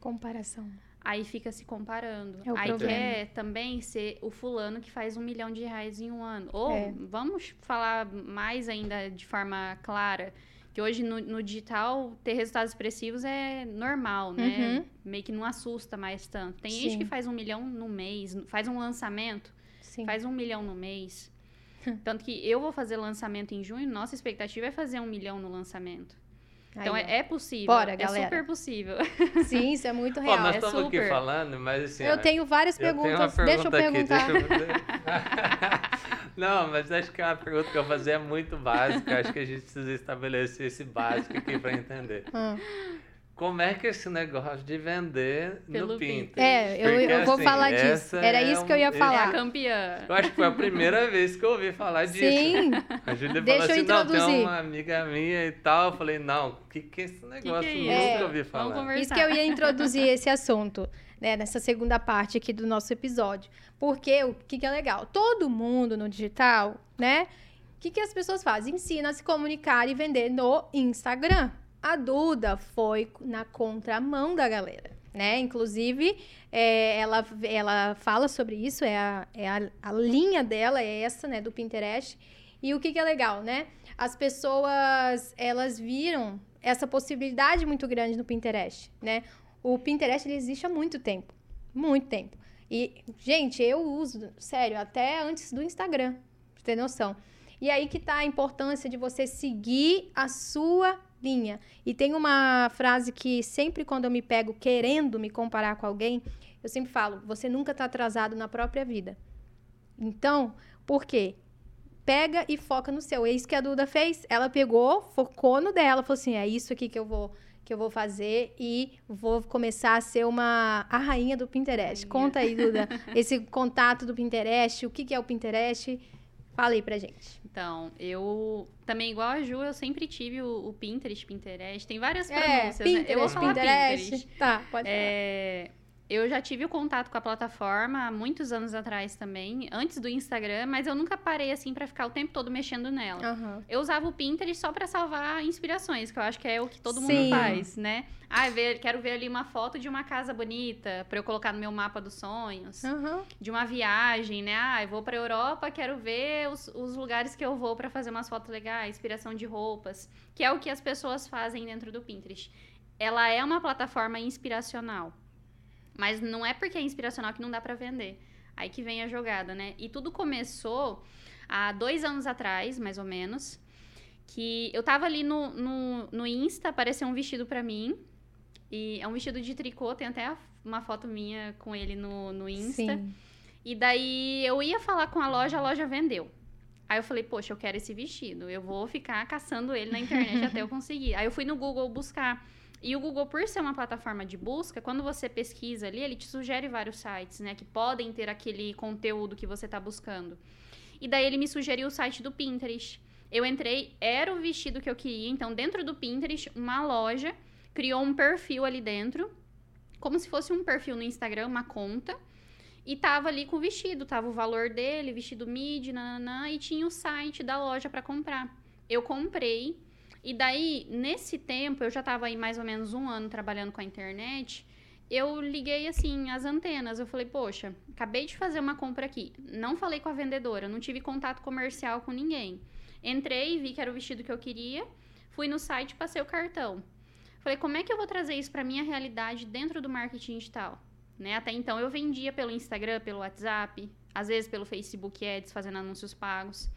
A: Comparação.
C: Aí fica se comparando.
A: É
C: Aí
A: problema.
C: quer também ser o fulano que faz um milhão de reais em um ano. Ou
A: É.
C: vamos falar mais ainda de forma clara. Que hoje no, no digital ter resultados expressivos é normal, né?
A: Uhum.
C: Meio que não assusta mais tanto. Tem gente
A: Sim.
C: que faz um milhão no mês, faz um lançamento,
A: Sim.
C: faz um milhão no mês. Tanto que eu vou fazer lançamento em junho, nossa expectativa é fazer um milhão no lançamento. Então
A: Aí,
C: é, é possível.
A: Bora,
C: é
A: galera.
C: super possível.
A: ó. Sim, isso é muito
B: Ó,
A: real.
B: nós
C: é
B: estamos aqui
C: super.
B: falando, mas assim.
A: Eu
B: ó,
A: tenho várias
B: eu tenho uma
A: perguntas. Deixa eu
B: pergunta aqui,
A: perguntar.
B: deixa eu- Não, mas acho que a pergunta que eu vou fazer é muito básica. Acho que a gente precisa estabelecer esse básico aqui para entender.
A: Ah.
B: Como é que é esse negócio de vender
C: Pelo
B: no Pinterest?
A: É, eu,
B: Porque,
A: eu vou
B: assim,
A: falar disso. Era
B: é
A: isso que eu
B: um-
A: ia
B: esse-
C: É a
A: falar.
C: campeã.
B: Eu acho que foi a primeira vez que eu ouvi falar disso.
A: Sim,
B: A Júlia
A: Deixa
B: falou
A: eu
B: assim, não, tem
A: introduzir.
B: uma amiga minha e tal. Eu falei, não, o que, que é esse negócio?
C: é
B: Nunca
A: isso?
B: ouvi
C: Vamos
B: falar.
C: conversar.
A: Isso que eu ia introduzir esse assunto, né, nessa segunda parte aqui do nosso episódio. Porque o que, que é legal? Todo mundo no digital, né? O que, que as pessoas fazem? Ensina a se comunicar e vender no Instagram. A Duda foi na contramão da galera, né? Inclusive, é, ela, ela fala sobre isso, é, a, é a, a linha dela é essa, né, do Pinterest. E o que, que é legal, né? As pessoas, elas viram essa possibilidade muito grande no Pinterest, né? O Pinterest, ele existe há muito tempo. Muito tempo. E, gente, eu uso, sério, até antes do Instagram, pra ter noção. E aí que tá a importância de você seguir a sua linha. E tem uma frase que sempre quando eu me pego querendo me comparar com alguém, eu sempre falo, você nunca tá atrasado na própria vida. Então, por quê? Pega e foca no seu. É isso que a Duda fez. Ela pegou, focou no dela, falou assim: é isso aqui que eu vou que eu vou fazer e vou começar a ser uma a rainha do Pinterest.
C: Rainha.
A: Conta aí, Duda, esse contato do Pinterest, o que, que é o Pinterest? Fala aí pra gente.
C: Então, eu também, igual a Ju, eu sempre tive o, o Pinterest, Pinterest. Tem várias
A: É,
C: pronúncias, né? Eu vou falar
A: Pinterest.
C: Pinterest.
A: Tá, pode
C: É, eu já tive o contato com a plataforma há muitos anos atrás também, antes do Instagram, mas eu nunca parei assim pra ficar o tempo todo mexendo nela.
A: Aham.
C: Eu usava o Pinterest só pra salvar inspirações, que eu acho que é o que todo mundo
A: Sim.
C: faz, né? Ah, ver, quero ver ali uma foto de uma casa bonita pra eu colocar no meu mapa dos sonhos,
A: Aham.
C: de uma viagem, né? Ah, eu vou pra Europa, quero ver os, os lugares que eu vou pra fazer umas fotos legais, inspiração de roupas, que é o que as pessoas fazem dentro do Pinterest. Ela é uma plataforma inspiracional, mas não é porque é inspiracional que não dá pra vender. Aí que vem a jogada, né? E tudo começou há dois anos atrás, mais ou menos, que eu tava ali no, no, no Insta, apareceu um vestido pra mim. E é um vestido de tricô, tem até uma foto minha com ele no, no Insta.
A: Sim.
C: E daí eu ia falar com a loja, a loja vendeu. Aí eu falei, poxa, eu quero esse vestido. Eu vou ficar caçando ele na internet até eu conseguir. Aí eu fui no Google buscar. E o Google, por ser uma plataforma de busca, quando você pesquisa ali, ele te sugere vários sites, né? Que podem ter aquele conteúdo que você está buscando. E daí ele me sugeriu o site do Pinterest. Eu entrei, era o vestido que eu queria. Então, dentro do Pinterest, uma loja criou um perfil ali dentro, como se fosse um perfil no Instagram, uma conta. E tava ali com o vestido, tava o valor dele, vestido mid, nananã, e tinha o site da loja para comprar. Eu comprei, e daí, nesse tempo, eu já tava aí mais ou menos um ano trabalhando com a internet, eu liguei assim as antenas. Eu falei, poxa, acabei de fazer uma compra aqui. Não falei com a vendedora, não tive contato comercial com ninguém. Entrei, vi que era o vestido que eu queria, fui no site, passei o cartão. Falei, como é que eu vou trazer isso para minha realidade dentro do marketing digital? Né? Até então eu vendia pelo Instagram, pelo WhatsApp, às vezes pelo Facebook Ads, fazendo anúncios pagos.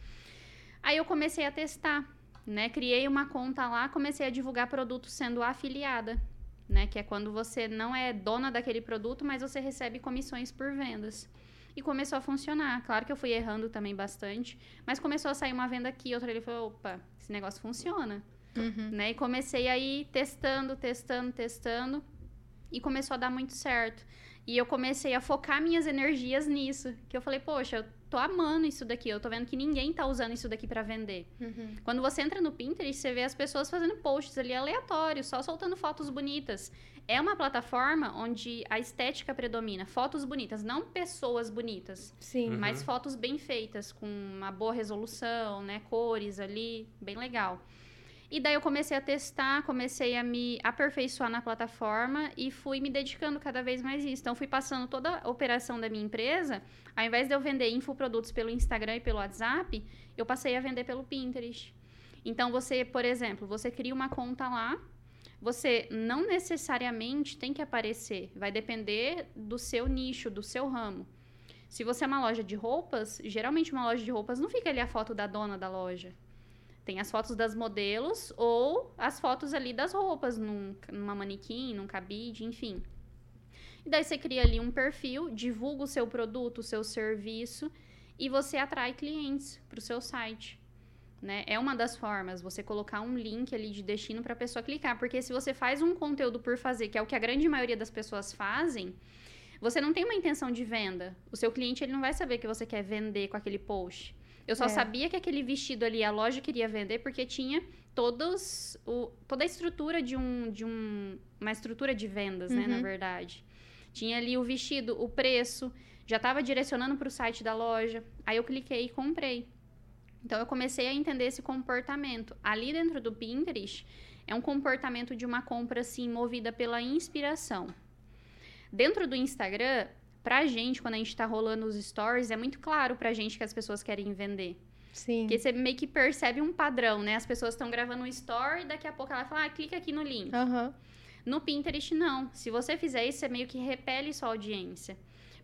C: Aí eu comecei a testar, né? Criei uma conta lá, comecei a divulgar produtos sendo afiliada, né? Que é quando você não é dona daquele produto, mas você recebe comissões por vendas. E começou a funcionar. Claro que eu fui errando também bastante, mas começou a sair uma venda aqui, outra ali. Eu falei, opa, esse negócio funciona.
A: Uhum.
C: Né? E comecei aí testando, testando, testando. E começou a dar muito certo. E eu comecei a focar minhas energias nisso. Que eu falei, poxa, eu tô amando isso daqui. Eu tô vendo que ninguém tá usando isso daqui para vender.
A: Uhum.
C: Quando você entra no Pinterest, você vê as pessoas fazendo posts ali aleatórios, só soltando fotos bonitas. É uma plataforma onde a estética predomina. Fotos bonitas, não pessoas bonitas.
A: Sim.
B: Uhum.
C: Mas fotos bem feitas, com uma boa resolução, né? Cores ali, bem legal. E daí eu comecei a testar, comecei a me aperfeiçoar na plataforma e fui me dedicando cada vez mais isso. Então fui passando toda a operação da minha empresa, ao invés de eu vender infoprodutos pelo Instagram e pelo WhatsApp, eu passei a vender pelo Pinterest. Então você, por exemplo, você cria uma conta lá, você não necessariamente tem que aparecer, vai depender do seu nicho, do seu ramo. Se você é uma loja de roupas, geralmente uma loja de roupas não fica ali a foto da dona da loja. Tem as fotos das modelos ou as fotos ali das roupas, num, numa manequim, num cabide, enfim. E daí você cria ali um perfil, divulga o seu produto, o seu serviço e você atrai clientes para o seu site. Né? É uma das formas, você colocar um link ali de destino para a pessoa clicar. Porque se você faz um conteúdo por fazer, que é o que a grande maioria das pessoas fazem, você não tem uma intenção de venda. O seu cliente ele não vai saber que você quer vender com aquele post. Eu só
A: É.
C: sabia que aquele vestido ali a loja queria vender porque tinha todos o, toda a estrutura de um de um, uma estrutura de vendas, né, na
A: Uhum.
C: verdade. Tinha ali o vestido, o preço, já estava direcionando para o site da loja. Aí eu cliquei e comprei. Então eu comecei a entender esse comportamento. Ali dentro do Pinterest é um comportamento de uma compra assim movida pela inspiração. Dentro do Instagram, pra gente, quando a gente tá rolando os stories, é muito claro pra gente que as pessoas querem vender.
A: Sim.
C: Porque você meio que percebe um padrão, né? As pessoas estão gravando um story daqui a pouco ela fala, ah, clica aqui no link.
A: Aham.
C: No Pinterest, não. Se você fizer isso, você meio que repele sua audiência.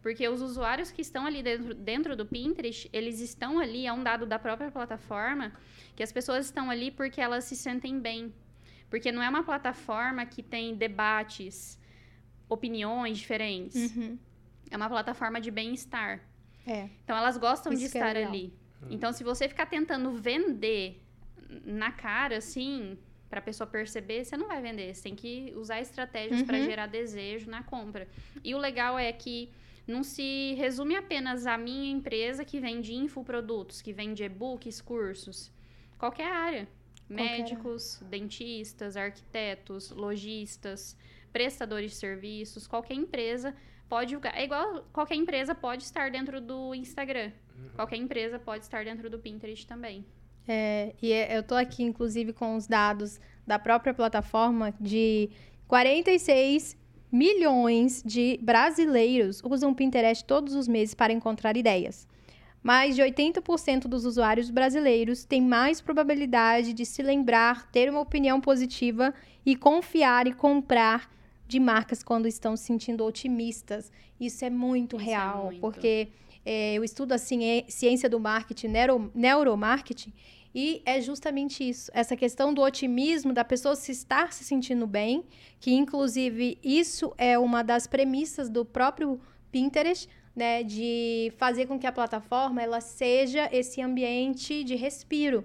C: Porque os usuários que estão ali dentro, dentro do Pinterest, eles estão ali, é um dado da própria plataforma, que as pessoas estão ali porque elas se sentem bem. Porque não é uma plataforma que tem debates, opiniões diferentes.
A: Uhum.
C: É uma plataforma de bem-estar.
A: É.
C: Então elas gostam
A: Isso
C: de
A: é
C: estar
A: legal.
C: ali. Então se você ficar tentando vender na cara assim, para a pessoa perceber, você não vai vender. Você tem que usar estratégias para
A: Uhum.
C: gerar desejo na compra. E o legal é que não se resume apenas à minha empresa que vende infoprodutos, que vende e-books, cursos. Qualquer área.
A: Qualquer
C: Médicos, dentistas, arquitetos, lojistas, prestadores de serviços, qualquer empresa pode divulgar. É igual qualquer empresa pode estar dentro do Instagram. Qualquer empresa pode estar dentro do Pinterest também.
A: É, e é- eu tô aqui, inclusive, com os dados da própria plataforma de 46 milhões de brasileiros usam o Pinterest todos os meses para encontrar ideias. Mais de 80% dos usuários brasileiros têm mais probabilidade de se lembrar, ter uma opinião positiva e confiar e comprar de marcas quando estão se sentindo otimistas. Isso é muito
C: Isso é
A: real,
C: muito.
A: porque é, eu estudo a ciê- ciência do marketing, neuro, neuromarketing, E é justamente isso, essa questão do otimismo, da pessoa se estar se sentindo bem, que inclusive isso é uma das premissas do próprio Pinterest, né, de fazer com que a plataforma ela seja esse ambiente de respiro.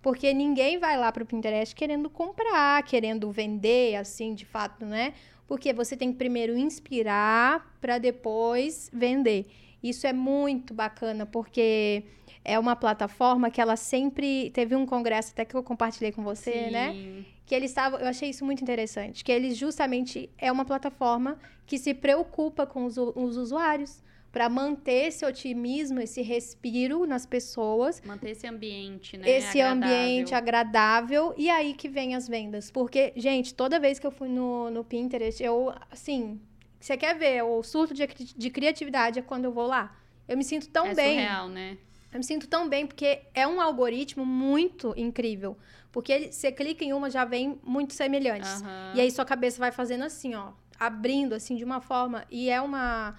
A: Porque ninguém vai lá para o Pinterest querendo comprar, querendo vender, assim, de fato, né? Porque você tem que primeiro inspirar para depois vender. Isso é muito bacana, porque é uma plataforma que ela sempre teve um congresso até que eu compartilhei com você, né?
C: Sim.
A: né? Que eles estavam, eu achei isso muito interessante, que eles justamente é uma plataforma que se preocupa com os, os usuários para manter esse otimismo, esse respiro nas pessoas,
C: Manter esse ambiente, né?
A: esse
C: agradável.
A: ambiente agradável e aí que vem as vendas, porque gente, toda vez que eu fui no, no Pinterest, eu assim, você quer ver o surto de, de criatividade é quando eu vou lá. Eu me sinto tão
C: é
A: bem.
C: surreal, né?
A: Eu me sinto tão bem porque é um algoritmo muito incrível. Porque ele, você clica em uma, já vem muito semelhantes.
C: Aham.
A: E aí sua cabeça vai fazendo assim, ó. Abrindo, assim, de uma forma. E é uma,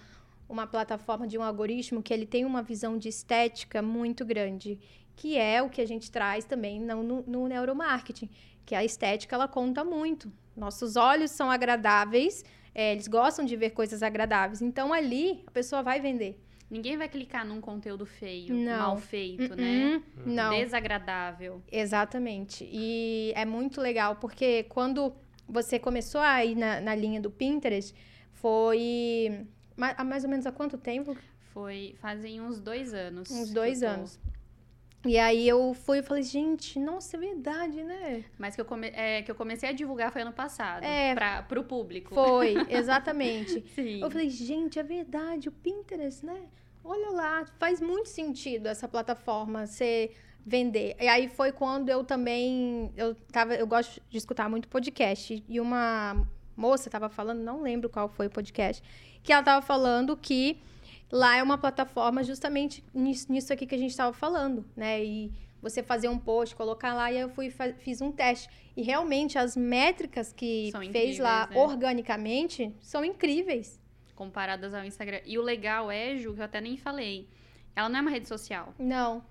A: uma plataforma de um algoritmo que ele tem uma visão de estética muito grande. Que é o que a gente traz também no, no, no neuromarketing. Que a estética, ela conta muito. Nossos olhos são agradáveis. é, eles gostam de ver coisas agradáveis. Então, ali, a pessoa vai vender.
C: Ninguém vai clicar num conteúdo feio,
A: Não.
C: mal feito, né?
A: Uhum, Não.
C: Desagradável.
A: Exatamente. E é muito legal, porque quando você começou a ir na, na linha do Pinterest, foi há mais ou menos há quanto tempo?
C: Foi fazem uns dois anos.
A: Uns dois
C: tô.
A: anos. E aí eu fui e falei, gente, nossa, é verdade, né?
C: Mas que eu, come- é, que eu comecei a divulgar foi ano passado.
A: É.
C: Pra, pro público.
A: Foi, exatamente.
C: Sim.
A: Eu falei, gente, é verdade, o Pinterest, né? Olha lá, faz muito sentido essa plataforma ser vender. E aí foi quando eu também eu tava, eu gosto de escutar muito podcast e uma moça tava falando, não lembro qual foi o podcast, que ela tava falando que lá é uma plataforma justamente nisso, aqui que a gente estava falando, né? E você fazer um post, colocar lá, e eu fui fiz um teste. E realmente as métricas que
C: São
A: fez lá
C: né?
A: organicamente são incríveis.
C: Comparadas ao Instagram. E o legal é, Ju, que eu até nem falei. Ela não é uma rede social.
A: Não.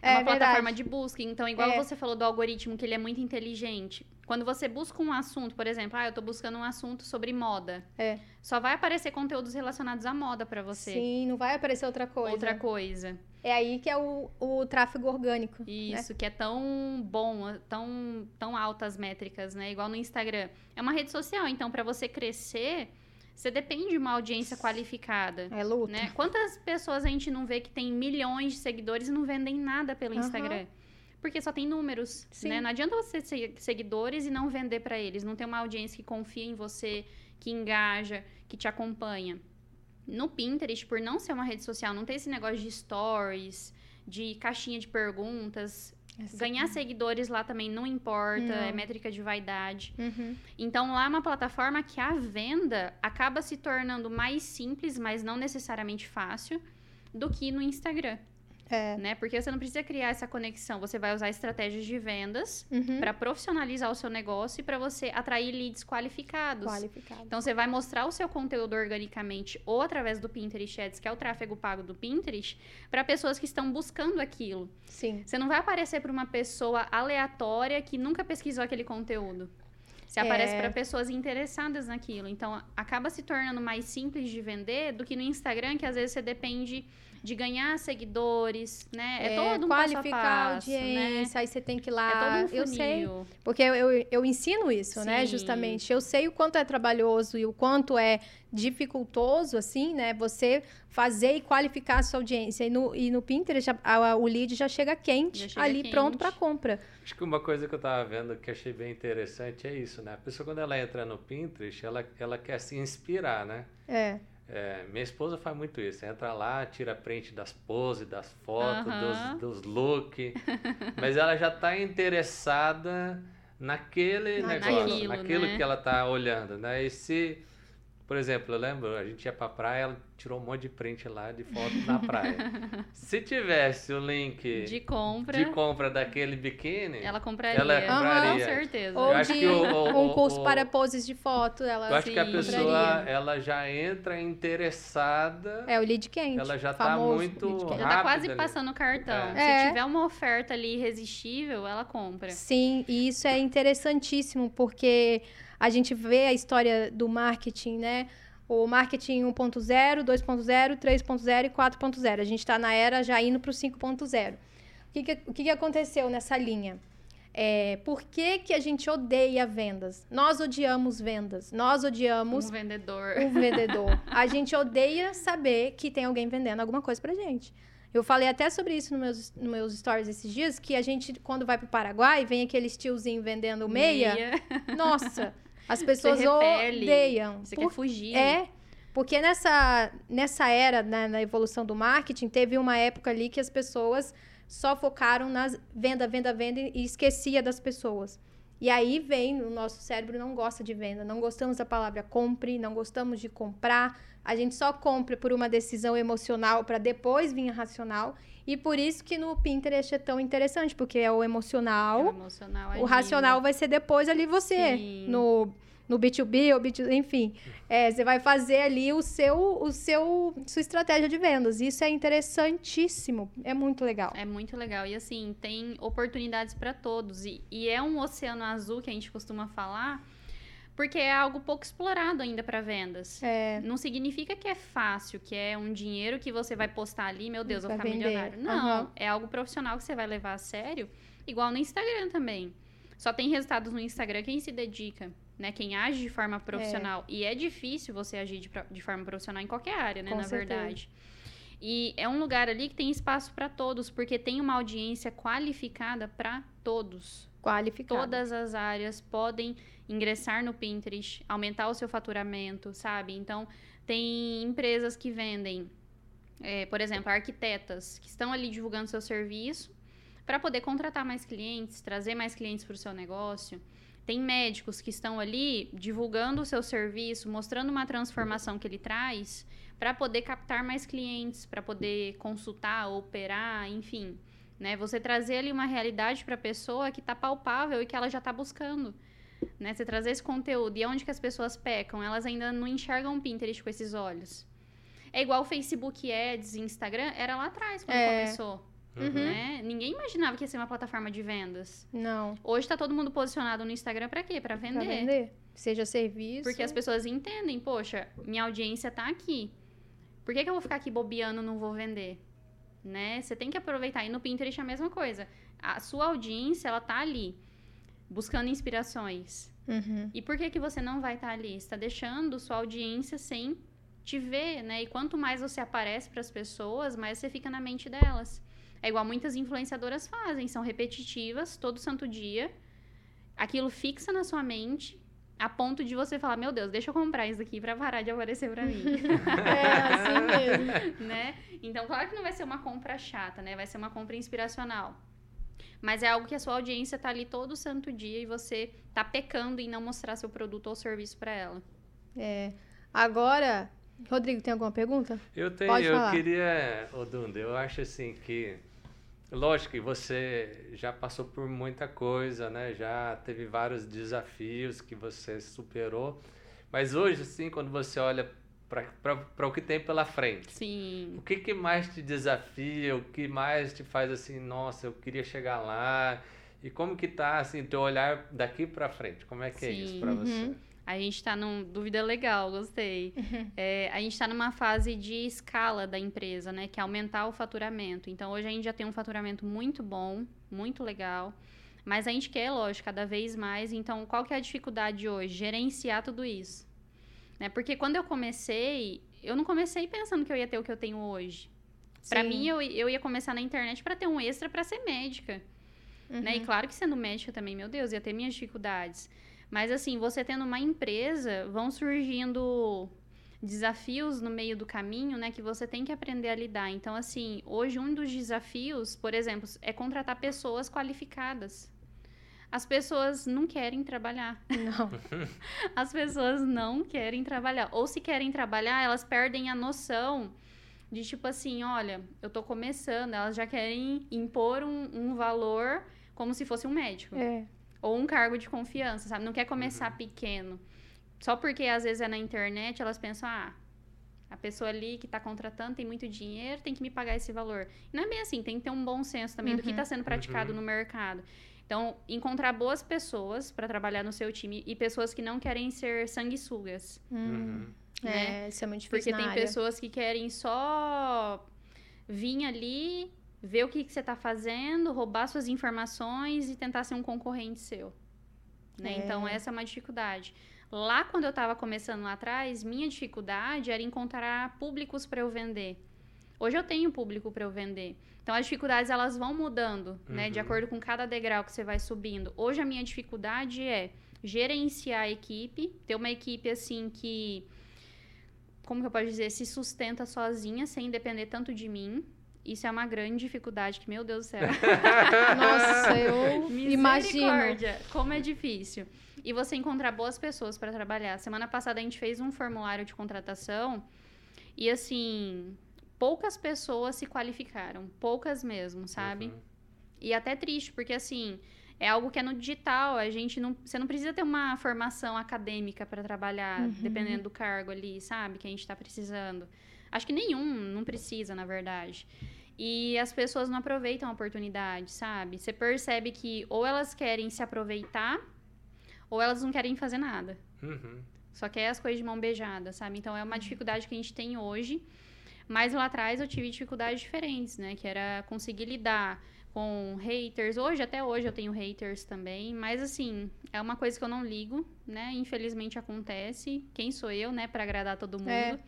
C: É, uma
A: verdade.
C: plataforma de busca. Então, igual
A: É.
C: você falou do algoritmo, que ele é muito inteligente. Quando você busca um assunto, por exemplo, ah, eu tô buscando um assunto sobre moda.
A: É.
C: Só vai aparecer conteúdos relacionados à moda pra você.
A: Sim, não vai aparecer outra coisa.
C: Outra coisa.
A: É aí que é o, o tráfego orgânico. né?
C: Isso, que é tão bom, tão, tão altas métricas, né? Igual no Instagram. É uma rede social, então, pra você crescer, você depende de uma audiência qualificada.
A: É luta.
C: Né? Quantas pessoas a gente não vê que tem milhões de seguidores e não vendem nada pelo
A: Aham.
C: Instagram? Porque só tem números,
A: Sim.
C: né? Não adianta você ter seguidores e não vender pra eles. Não tem uma audiência que confia em você, que engaja, que te acompanha. No Pinterest, por não ser uma rede social, não ter esse negócio de stories, de caixinha de perguntas.
A: Essa-
C: Ganhar seguidores lá também não importa,
A: Não.
C: é métrica de vaidade.
A: Uhum.
C: Então, lá é uma plataforma que a venda acaba se tornando mais simples, mas não necessariamente fácil, do que no Instagram,
A: É.
C: né? Porque você não precisa criar essa conexão. Você vai usar estratégias de vendas
A: Uhum.
C: para profissionalizar o seu negócio e para você atrair leads qualificados.
A: Qualificado.
C: Então, você vai mostrar o seu conteúdo organicamente ou através do Pinterest Ads, que é o tráfego pago do Pinterest, para pessoas que estão buscando aquilo.
A: Sim.
C: Você não vai aparecer para uma pessoa aleatória que nunca pesquisou aquele conteúdo. Você
A: É.
C: aparece para pessoas interessadas naquilo. Então, acaba se tornando mais simples de vender do que no Instagram, que às vezes você depende de ganhar seguidores, né? É, todo um passo a
A: qualificar a
C: passo, né?
A: audiência, aí você tem que ir
C: É
A: lá.
C: todo um funil.
A: eu sei, porque eu, eu, eu ensino isso, né?
C: Sim.
A: Justamente. Eu sei o quanto é trabalhoso e o quanto é dificultoso, assim, né? Você fazer e qualificar a sua audiência. E no, e no Pinterest, a- a- o lead já chega quente,
C: Já chega
A: ali
C: quente.
A: pronto para compra.
B: Acho que uma coisa que eu tava vendo que achei bem interessante é isso, né? A pessoa quando ela entra no Pinterest, ela, ela quer se inspirar, né?
A: É.
B: É, minha esposa faz muito isso. Entra lá, tira print das poses, das fotos,
C: Aham.
B: dos, dos looks. mas ela já está interessada naquele
A: Na-
B: negócio,
C: naquilo,
B: naquilo
C: né?
B: que ela está olhando, né? E se Por exemplo, eu lembro, a gente ia pra praia, ela tirou um monte de print lá de foto na praia. Se tivesse o link
C: De compra,
B: de compra daquele biquíni,
C: ela compraria.
B: Ela compraria.
C: Com certeza.
A: Ou
B: acho
A: de
B: que o- o-
A: um curso
B: o-
A: para poses de foto, ela
B: eu acho que a pessoa
A: compraria.
B: ela já entra interessada.
A: É o lead quente.
B: Ela já tá
A: famoso
B: muito.
C: Já tá quase
B: ali.
C: passando o cartão.
A: É.
C: Se tiver uma oferta ali irresistível, ela compra.
A: Sim, e isso é interessantíssimo, porque a gente vê a história do marketing, né? O marketing 1.0, 2.0, 3.0 e 4.0. A gente está na era já indo para o 5.0. O, que, que, o que, que aconteceu nessa linha? É, por que, que a gente odeia vendas? Nós odiamos vendas. Nós odiamos
C: Um vendedor.
A: o vendedor. A gente odeia saber que tem alguém vendendo alguma coisa pra gente. Eu falei até sobre isso nos meus, nos meus stories esses dias, que a gente, quando vai pro Paraguai, vem aquele tiozinho vendendo meia. Nossa, as pessoas
C: repele.
A: odeiam.
C: Você
A: Por-
C: quer fugir.
A: É, porque nessa, nessa era, né, na evolução do marketing, teve uma época ali que as pessoas só focaram nas venda, venda, venda e esquecia das pessoas. E aí vem, o nosso cérebro não gosta de venda, não gostamos da palavra compre, não gostamos de comprar. A gente só compra por uma decisão emocional para depois vir a racional. E por isso que no Pinterest é tão interessante, porque é o
C: É
A: emocional,
C: o emocional
A: o racional vai ser depois ali você.
C: Sim.
A: No, no B2B ou B2, enfim. É, você vai fazer ali o seu, o seu, sua estratégia de vendas. Isso é interessantíssimo. É muito legal.
C: É muito legal. E assim, tem oportunidades para todos. E, e é um oceano azul que a gente costuma falar, porque é algo pouco explorado ainda para vendas.
A: É,
C: Não significa que é fácil, que é um dinheiro que você vai postar ali, meu Deus, eu vou ficar
A: vender.
C: milionário. Não,
A: Aham.
C: é algo profissional que você vai levar a sério, igual no Instagram também. Só tem resultados no Instagram quem se dedica, né? Quem age de forma profissional. E é difícil você agir de, de forma profissional em qualquer área, né?
A: Com
C: na
A: certeza.
C: verdade. E é um lugar ali que tem espaço para todos, porque tem uma audiência qualificada para todos. Todas as áreas podem ingressar no Pinterest, aumentar o seu faturamento, sabe? Então, tem empresas que vendem, é, por exemplo, arquitetas que estão ali divulgando seu serviço para poder contratar mais clientes, trazer mais clientes para o seu negócio. Tem médicos que estão ali divulgando o seu serviço, mostrando uma transformação que ele traz para poder captar mais clientes, para poder consultar, operar, enfim. Né? Você trazer ali uma realidade para a pessoa que está palpável e que ela já está buscando. Né? Você trazer esse conteúdo. E onde que as pessoas pecam? Elas ainda não enxergam o Pinterest com esses olhos. É igual o Facebook Ads e Instagram, era lá atrás, quando
A: É.
C: começou.
A: Uhum.
C: Né? Ninguém imaginava que ia ser uma plataforma de vendas.
A: Não,
C: Hoje tá todo mundo posicionado no Instagram para quê? Para vender.
A: pra vender. Seja serviço.
C: Porque as pessoas entendem, poxa, minha audiência tá aqui. Por que, que eu vou ficar aqui bobeando e não vou vender? Né? Você tem que aproveitar. E no Pinterest é a mesma coisa. A sua audiência, ela tá ali, buscando inspirações.
A: Uhum.
C: E por que, que você não vai estar ali? Você está deixando sua audiência sem te ver, né? E quanto mais você aparece para as pessoas, mais você fica na mente delas. É igual muitas influenciadoras fazem, são repetitivas todo santo dia. Aquilo fixa na sua mente a ponto de você falar: "Meu Deus, deixa eu comprar isso aqui para parar de aparecer para mim".
A: É assim mesmo.
C: né? Então, claro que não vai ser uma compra chata, né? Vai ser uma compra inspiracional. Mas é algo que a sua audiência tá ali todo santo dia e você tá pecando em não mostrar seu produto ou serviço para ela.
A: É. Agora, Rodrigo, tem alguma pergunta?
B: Eu tenho,
A: Pode
B: eu
A: falar.
B: queria, ô Dunda, eu acho assim que, lógico que você já passou por muita coisa, né? Já teve vários desafios que você superou, mas hoje, assim, quando você olha para o que tem pela frente,
C: Sim.
B: o que, que mais te desafia, o que mais te faz assim, nossa, eu queria chegar lá, e como que tá, assim, teu olhar daqui para frente, como é que é isso
C: Sim.
B: para você?
A: Uhum.
C: A gente tá num. Dúvida legal, gostei. É, a gente tá numa fase de escala da empresa, né? Que é aumentar o faturamento. Então, hoje a gente já tem um faturamento muito bom, muito legal. Mas a gente quer, lógico, cada vez mais. Então, qual que é a dificuldade hoje? Gerenciar tudo isso. Né? Porque quando eu comecei, eu não comecei pensando que eu ia ter o que eu tenho hoje. Pra
A: Sim.
C: mim, eu, eu ia começar na internet para ter um extra para ser médica. Né? E
A: Uhum.
C: claro que sendo médica também, meu Deus, ia ter minhas dificuldades. Mas assim, você tendo uma empresa, vão surgindo desafios no meio do caminho, né, que você tem que aprender a lidar. Então, assim, hoje um dos desafios, por exemplo, é contratar pessoas qualificadas. As pessoas não querem trabalhar.
A: Não.
C: As pessoas não querem trabalhar. Ou se querem trabalhar, elas perdem a noção de tipo assim, olha, eu tô começando, elas já querem impor um, um valor como se fosse um médico.
A: É.
C: Ou um cargo de confiança, sabe? Não quer começar pequeno. Só porque às vezes é na internet, elas pensam, ah, a pessoa ali que está contratando tem muito dinheiro, tem que me pagar esse valor. E não é bem assim, tem que ter um bom senso também do que está sendo praticado
B: Uhum.
C: no mercado. Então, encontrar boas pessoas para trabalhar no seu time e pessoas que não querem ser sanguessugas.
A: Hum.
B: Uhum.
A: É, isso é muito difícil
C: Porque
A: na
C: tem
A: área.
C: pessoas que querem só vir ali, ver o que, que você está fazendo, roubar suas informações e tentar ser um concorrente seu. Né?
A: É.
C: Então, essa é uma dificuldade. Lá, quando eu estava começando lá atrás, minha dificuldade era encontrar públicos para eu vender. Hoje eu tenho público para eu vender. Então, as dificuldades, elas vão mudando, né? De
B: Uhum.
C: acordo com cada degrau que você vai subindo. Hoje, a minha dificuldade é gerenciar a equipe, ter uma equipe, assim, que como que eu posso dizer, se sustenta sozinha, sem depender tanto de mim. Isso é uma grande dificuldade, que, meu Deus do céu.
A: Nossa, eu imagino.
C: Misericórdia, como é difícil. E você encontrar boas pessoas para trabalhar. Semana passada a gente fez um formulário de contratação e assim, poucas pessoas se qualificaram, poucas mesmo, sabe?
B: Uhum.
C: E até triste, porque assim, é algo que é no digital, a gente não, você não precisa ter uma formação acadêmica para trabalhar,
A: Uhum.
C: dependendo do cargo ali, sabe, que a gente tá precisando. Acho que nenhum, não precisa, na verdade. E as pessoas não aproveitam a oportunidade, sabe? Você percebe que ou elas querem se aproveitar, ou elas não querem fazer nada.
B: Uhum.
C: Só quer as coisas de mão beijada, sabe? Então é uma dificuldade que a gente tem hoje. Mas lá atrás eu tive dificuldades diferentes, né? Que era conseguir lidar com haters. Hoje, até hoje, eu tenho haters também. Mas assim, é uma coisa que eu não ligo, né? Infelizmente acontece. Quem sou eu, né? Pra agradar todo mundo.
A: É.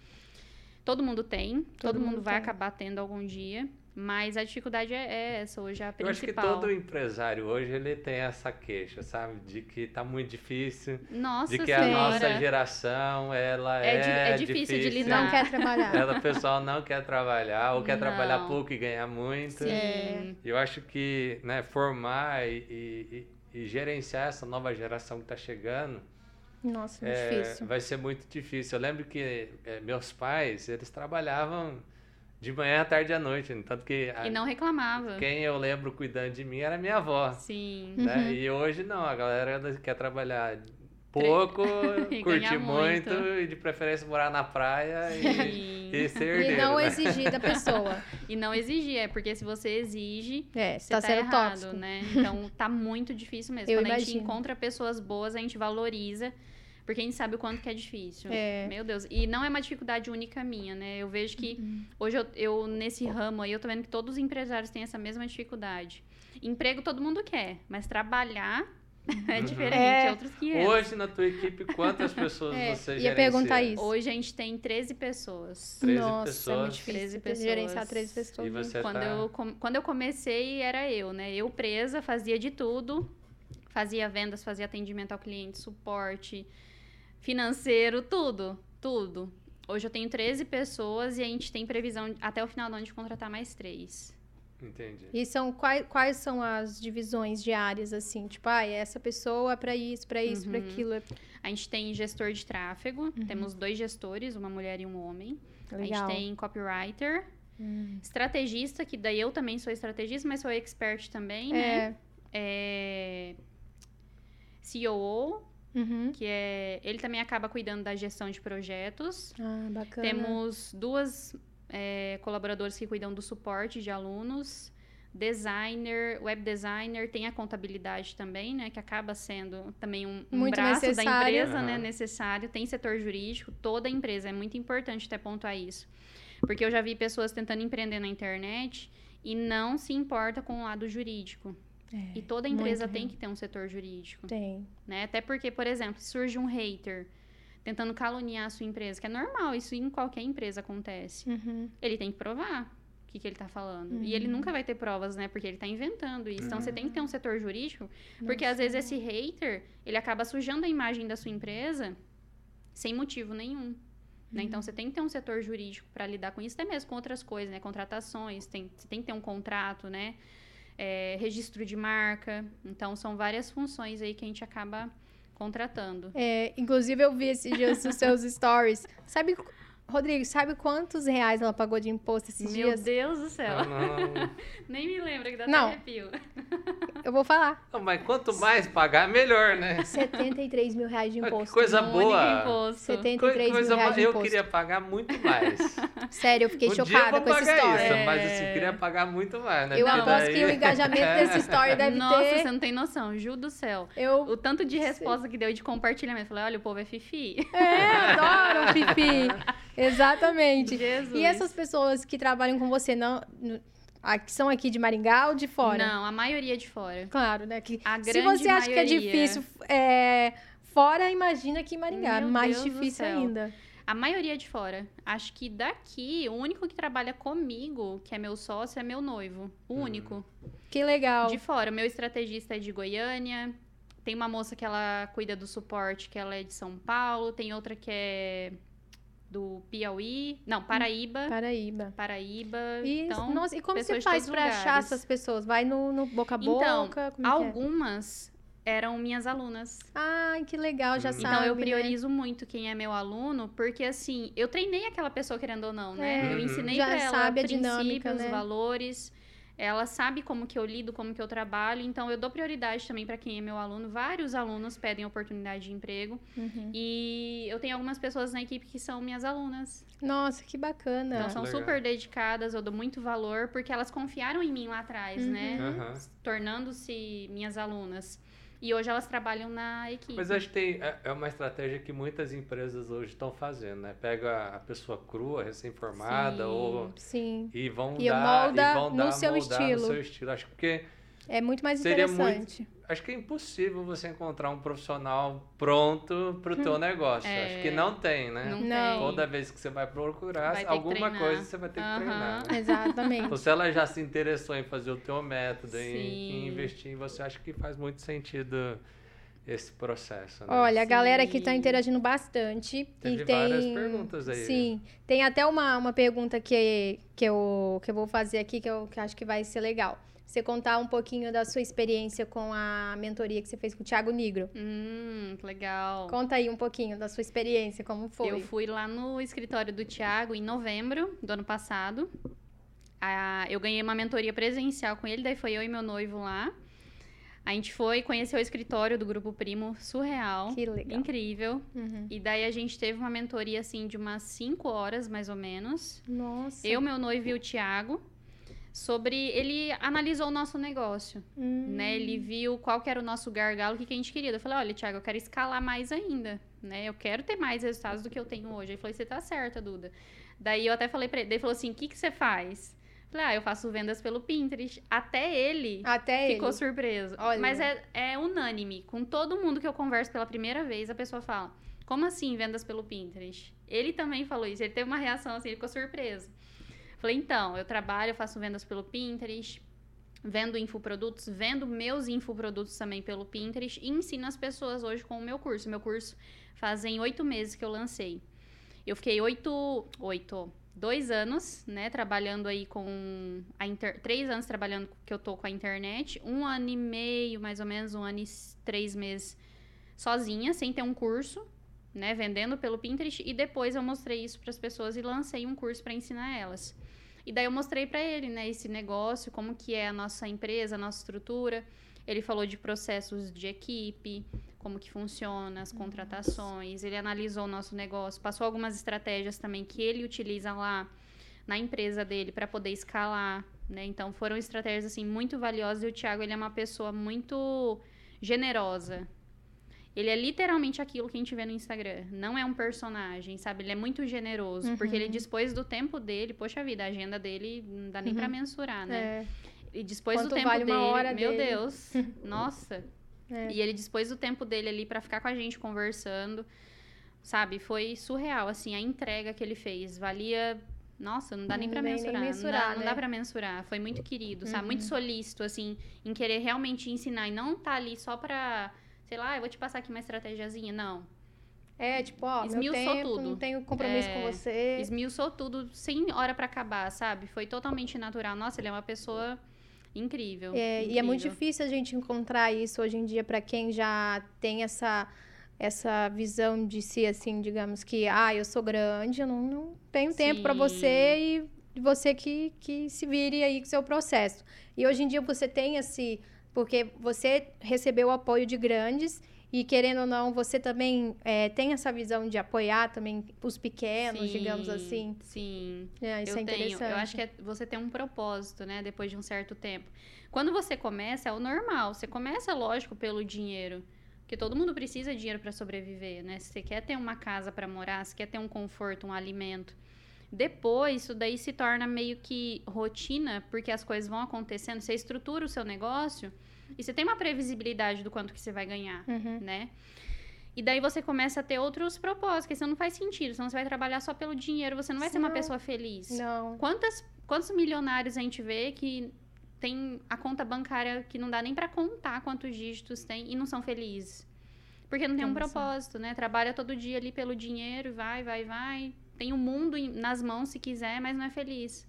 C: Todo mundo tem. Todo, mundo,
A: mundo
C: vai
A: tem.
C: acabar tendo algum dia. Mas a dificuldade é é essa hoje, a
B: Eu acho que
C: principal.
B: todo empresário hoje ele tem essa queixa, sabe? De que tá muito difícil,
C: Nossa
B: de que a
C: Senhora.
B: nossa geração ela
C: É
B: é,
C: é difícil de lidar.
A: Não quer trabalhar.
B: Ela, o pessoal não quer trabalhar, ou quer trabalhar
C: Não.
B: pouco e ganhar muito.
C: Sim.
A: É.
B: Eu acho que né, formar e, e- e- e gerenciar essa nova geração que está chegando
A: Nossa, muito
B: é,
A: difícil.
B: vai ser muito difícil. Eu lembro que é, meus pais, eles trabalhavam de manhã, à tarde e à noite. Tanto que a-
C: E não reclamava.
B: quem eu lembro cuidando de mim era minha avó.
C: Sim.
B: Né?
A: Uhum.
B: E hoje não, a galera quer trabalhar pouco,
C: E
B: curtir muito.
C: muito.
B: e de preferência morar na praia e,
C: Sim.
B: e ser
A: E
B: herdeiro.
A: não
B: né?
A: exigir da pessoa.
C: E não exigir, é porque se você exige,
A: É,
C: você
A: tá,
C: tá,
A: sendo
C: errado,
A: tóxico.
C: né? Então tá muito difícil mesmo.
A: Eu
C: Quando a gente
A: imagino.
C: encontra pessoas boas, a gente valoriza, porque a gente sabe o quanto que é difícil.
A: É.
C: Meu Deus. E não é uma dificuldade única minha, né? Eu vejo que
A: Uhum.
C: hoje eu, eu, nesse ramo aí, eu tô vendo que todos os empresários têm essa mesma dificuldade. Emprego todo mundo quer, mas trabalhar é diferente,
A: É.
C: é outros 500.
B: Hoje na tua equipe, quantas pessoas
A: É,
B: você
A: ia
B: gerencia?
A: perguntar isso.
C: Hoje a gente tem 13 pessoas.
B: 13
A: Nossa, é
B: pessoas.
A: muito difícil
C: 13
A: ter-
C: pessoas.
A: gerenciar 13 pessoas.
B: E você
C: Quando,
B: tá...
C: eu, quando eu comecei, era eu, né? Eu presa, fazia de tudo. Fazia vendas, fazia atendimento ao cliente, suporte, financeiro, tudo. Tudo. Hoje eu tenho 13 pessoas e a gente tem previsão de- até o final do ano de contratar mais três.
B: Entendi.
A: E são quais, quais são as divisões diárias assim? Tipo, ah, essa pessoa é pra isso, pra isso, pra
C: Uhum.
A: aquilo. É
C: A gente tem gestor de tráfego, temos dois gestores, uma mulher e um homem. A
A: legal.
C: gente tem copywriter,
A: Hum.
C: estrategista, que daí eu também sou estrategista, mas sou expert também, né?
A: É.
C: É... COO,
A: Uhum.
C: que é ele também acaba cuidando da gestão de projetos.
A: Ah, bacana.
C: Temos duas é, colaboradores que cuidam do suporte de alunos, designer, web designer, tem a contabilidade também, né, que acaba sendo também um, um
A: Muito
C: braço da
A: necessário.
C: empresa, né,
B: Aham.
C: necessário. Tem setor jurídico, toda empresa é muito importante até pontuar isso, porque eu já vi pessoas tentando empreender na internet e não se importa com o lado jurídico.
A: É,
C: E toda empresa tem
A: real.
C: que ter um setor jurídico
A: Tem.
C: né? Até porque, por exemplo, se surge um hater tentando caluniar a sua empresa, que é normal, isso em qualquer empresa acontece.
A: Uhum.
C: Ele tem que provar o que, que ele tá falando. E ele
A: Uhum.
C: nunca vai ter provas, né? Porque ele tá inventando isso. Então, você tem que ter um setor jurídico, porque
A: Nossa.
C: às vezes esse hater, ele acaba sujando a imagem da sua empresa sem motivo nenhum. Né? Então, você tem que ter um setor jurídico para lidar com isso, até mesmo com outras coisas, né? Contratações, tem, você tem que ter um contrato, né? É, registro de marca. Então, são várias funções aí que a gente acaba contratando.
A: É, inclusive, eu vi esses dias seus stories. Sabe, Rodrigo, sabe quantos reais ela pagou de imposto esses
C: Meu
A: dias?
C: Deus do céu.
B: Não, não,
C: Nem me lembra que dá
A: Não.
C: até arrepio.
A: Eu vou falar.
B: não, mas quanto mais pagar, melhor, né?
A: 73 mil reais de
B: Que
A: imposto.
B: coisa
C: Um
B: boa.
C: imposto.
A: 73
B: coisa
A: mil reais de
B: Eu
A: imposto.
B: queria pagar muito mais.
A: Sério, eu fiquei
B: um dia eu
A: chocada
B: vou
A: com essa história.
B: isso, mas
C: É.
B: assim, queria pagar muito mais, né?
A: Eu aposto
B: daí-
A: que o engajamento dessa história deve
C: Nossa,
A: ter.
C: você não tem noção, Ju do céu.
A: Eu.
C: O tanto de resposta que deu de compartilhamento. Falei, olha, o povo é fifi.
A: É, adoro, Fifi. Exatamente.
C: Jesus.
A: E essas pessoas que trabalham com você, não, que são aqui de Maringá ou de fora?
C: Não, a maioria de fora.
A: Claro, né? Que,
C: A
A: se
C: grande
A: você acha que é
C: maioria.
A: difícil é, fora, imagina aqui em Maringá.
C: Meu
A: mais
C: Deus
A: difícil ainda.
C: A maioria de fora. Acho que daqui, o único que trabalha comigo, que é meu sócio, é meu noivo. O
B: Hum.
C: único.
A: Que legal.
C: De fora, o meu estrategista é de Goiânia. Tem uma moça que ela cuida do suporte, que ela é de São Paulo. Tem outra que é do Piauí. Não, Paraíba.
A: Paraíba.
C: Paraíba.
A: E,
C: então,
A: nossa, e como você faz pra achar essas pessoas? Vai no, no boca a
C: Então,
A: boca? Como é que é?
C: algumas eram minhas alunas.
A: Ai, que legal, já
B: Hum.
A: sabe.
C: Então eu
A: né?
C: priorizo muito quem é meu aluno, porque assim, eu treinei aquela pessoa querendo ou não, né?
A: É,
C: eu
B: Uhum.
C: ensinei
A: já
C: pra ela
A: sabe a
C: princípios,
A: dinâmica, né?
C: valores. Ela sabe como que eu lido, como que eu trabalho, então eu dou prioridade também para quem é meu aluno. Vários alunos pedem oportunidade de emprego
A: Uhum.
C: e eu tenho algumas pessoas na equipe que são minhas alunas.
A: Nossa, que bacana.
C: Então são
B: Legal.
C: super dedicadas, eu dou muito valor porque elas confiaram em mim lá atrás, né?
A: Uhum.
C: Tornando-se minhas alunas. E hoje elas trabalham na equipe.
B: Mas acho que tem, é- é uma estratégia que muitas empresas hoje estão fazendo, né? Pega a pessoa crua, recém-formada,
C: Sim.
B: ou
A: Sim.
B: e vão
A: E
B: dar
A: molda
B: e vão
A: no
B: dar,
A: seu
B: moldar
A: estilo.
B: no seu estilo. Acho que porque
A: É muito mais
B: Seria muito-
A: interessante.
B: Acho que é impossível você encontrar um profissional pronto para o teu negócio.
C: É.
B: Acho que não tem, né?
C: Não, tem.
B: Toda vez que você vai procurar
C: Vai
B: alguma coisa, você vai ter que
C: Aham.
B: treinar. né?
A: Exatamente.
B: Então, se ela já se interessou em fazer o teu método, em, em investir em você, acho que faz muito sentido esse processo. Né?
A: Olha, a galera aqui
C: Sim.
A: tá interagindo bastante.
B: Teve
A: e tem.
B: várias perguntas aí.
A: Sim. Tem até uma, uma pergunta que, que, eu, que eu vou fazer aqui que eu que acho que vai ser legal. Você contar um pouquinho da sua experiência com a mentoria que você fez com o Thiago Nigro.
C: Hum, que legal.
A: Conta aí um pouquinho da sua experiência, como foi.
C: Eu fui lá no escritório do Thiago em novembro do ano passado. Ah, eu ganhei uma mentoria presencial com ele, daí foi eu e meu noivo lá. A gente foi conhecer o escritório do Grupo Primo, surreal,
A: Que legal.
C: incrível.
A: Uhum.
C: E daí a gente teve uma mentoria assim de umas 5 horas, mais ou menos.
A: Nossa.
C: Eu, meu noivo e o Thiago. Sobre. Ele analisou o nosso negócio.
A: Hum.
C: né? Ele viu qual que era o nosso gargalo, o que, que a gente queria. Eu falei, olha, Thiago, eu quero escalar mais ainda, né? Eu quero ter mais resultados do que eu tenho hoje. Ele falou, você tá certa, Duda. Daí eu até falei pra ele, ele falou assim, o que, que você faz? Eu falei, ah, eu faço vendas pelo Pinterest. Até ele
A: Até
C: ficou
A: ele.
C: surpreso.
A: Olha.
C: Mas é, é unânime. Com todo mundo que eu converso pela primeira vez, a pessoa fala, como assim vendas pelo Pinterest? Ele também falou isso. Ele teve uma reação assim, ele ficou surpreso. Falei, então, eu trabalho, faço vendas pelo Pinterest, vendo infoprodutos, vendo meus infoprodutos também pelo Pinterest e ensino as pessoas hoje com o meu curso. Meu curso fazem oito meses que eu lancei. Eu fiquei oito, oito, dois anos, né, trabalhando aí com a inter, três anos trabalhando que eu tô com a internet, um ano e meio, mais ou menos, um ano e três meses sozinha, sem ter um curso, né, vendendo pelo Pinterest e depois eu mostrei isso para as pessoas e lancei um curso para ensinar elas. E daí eu mostrei para ele, né, esse negócio, como que é a nossa empresa, a nossa estrutura. Ele falou de processos de equipe, como que funciona, as contratações. Ele analisou o nosso negócio, passou algumas estratégias também que ele utiliza lá na empresa dele para poder escalar, né? Então foram estratégias assim muito valiosas e o Thiago ele é uma pessoa muito generosa. Ele é literalmente aquilo que a gente vê no Instagram. Não é um personagem, sabe? Ele é muito generoso,
A: Uhum.
C: porque ele dispôs do tempo dele. Poxa vida, a agenda dele não dá nem pra mensurar, né?
A: É.
C: E dispôs
A: Quanto
C: do tempo
A: vale
C: dele.
A: uma hora
C: meu
A: dele?
C: Deus. Nossa.
A: É.
C: E ele dispôs do tempo dele ali pra ficar com a gente conversando. Sabe? Foi surreal, assim, a entrega que ele fez. Valia. Nossa, não dá nem
A: Não nem
C: mensurar.
A: mensurar,
C: não dá, não
A: né?
C: dá pra mensurar. Foi muito querido, sabe?
A: Uhum.
C: Muito solícito, assim, em querer realmente ensinar. E não tá ali só pra, sei lá, eu vou te passar aqui uma estratégiazinha. Não.
A: É, tipo, ó, meu
C: Esmiuçou
A: tempo,
C: tudo.
A: não tenho compromisso
C: É,
A: com você.
C: Esmiuçou tudo sem hora pra acabar, sabe? Foi totalmente natural. Nossa, ele é uma pessoa Incrível.
A: É,
C: incrível.
A: E é muito difícil a gente encontrar isso hoje em dia para quem já tem essa essa visão de si assim, digamos que, ah, eu sou grande, eu não, não tenho tempo para
C: Sim.
A: você e você que, que se vire aí com o seu processo. E hoje em dia você tem esse, porque você recebeu o apoio de grandes e querendo ou não, você também é, tem essa visão de apoiar também os pequenos, digamos
C: Sim,
A: assim.
C: Sim.
A: É, isso
C: eu
A: é
C: tenho.
A: interessante.
C: Eu acho que é você tem um propósito, né? Depois de um certo tempo. Quando você começa, é o normal. Você começa, lógico, pelo dinheiro. Porque todo mundo precisa de dinheiro para sobreviver, né? Se você quer ter uma casa para morar, se quer ter um conforto, um alimento. Depois, isso daí se torna meio que rotina, porque as coisas vão acontecendo. Você estrutura o seu negócio e você tem uma previsibilidade do quanto que você vai ganhar
A: Uhum.
C: né? E daí você começa a ter outros propósitos, que isso não faz sentido. Senão você vai trabalhar só pelo dinheiro, você não vai ser uma
A: Não.
C: pessoa feliz.
A: Não.
C: Quantas, quantos milionários a gente vê que tem a conta bancária que não dá nem pra contar quantos dígitos tem e não são felizes? Porque não tem um
A: Nossa.
C: propósito, né? Trabalha todo dia ali pelo dinheiro, vai, vai, vai. Tem o mundo em- nas mãos se quiser, mas não é feliz.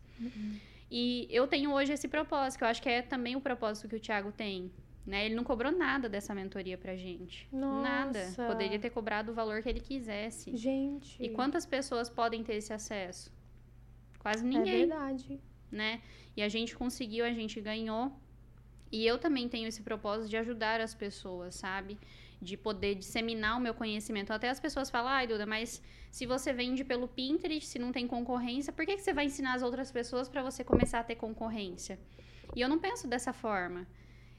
C: E eu tenho hoje esse propósito, que eu acho que é também o propósito que o Thiago tem. Né? Ele não cobrou nada dessa mentoria pra gente. Nada.
A: Nossa.
C: Poderia ter cobrado o valor que ele quisesse.
A: Gente.
C: E quantas pessoas podem ter esse acesso? Quase
A: É
C: ninguém,
A: verdade.
C: né? E a gente conseguiu, a gente ganhou. E eu também tenho esse propósito de ajudar as pessoas, sabe? De poder disseminar o meu conhecimento. Até as pessoas falam, ai, Duda, mas se você vende pelo Pinterest, se não tem concorrência, por que, que você vai ensinar as outras pessoas para você começar a ter concorrência? E eu não penso dessa forma.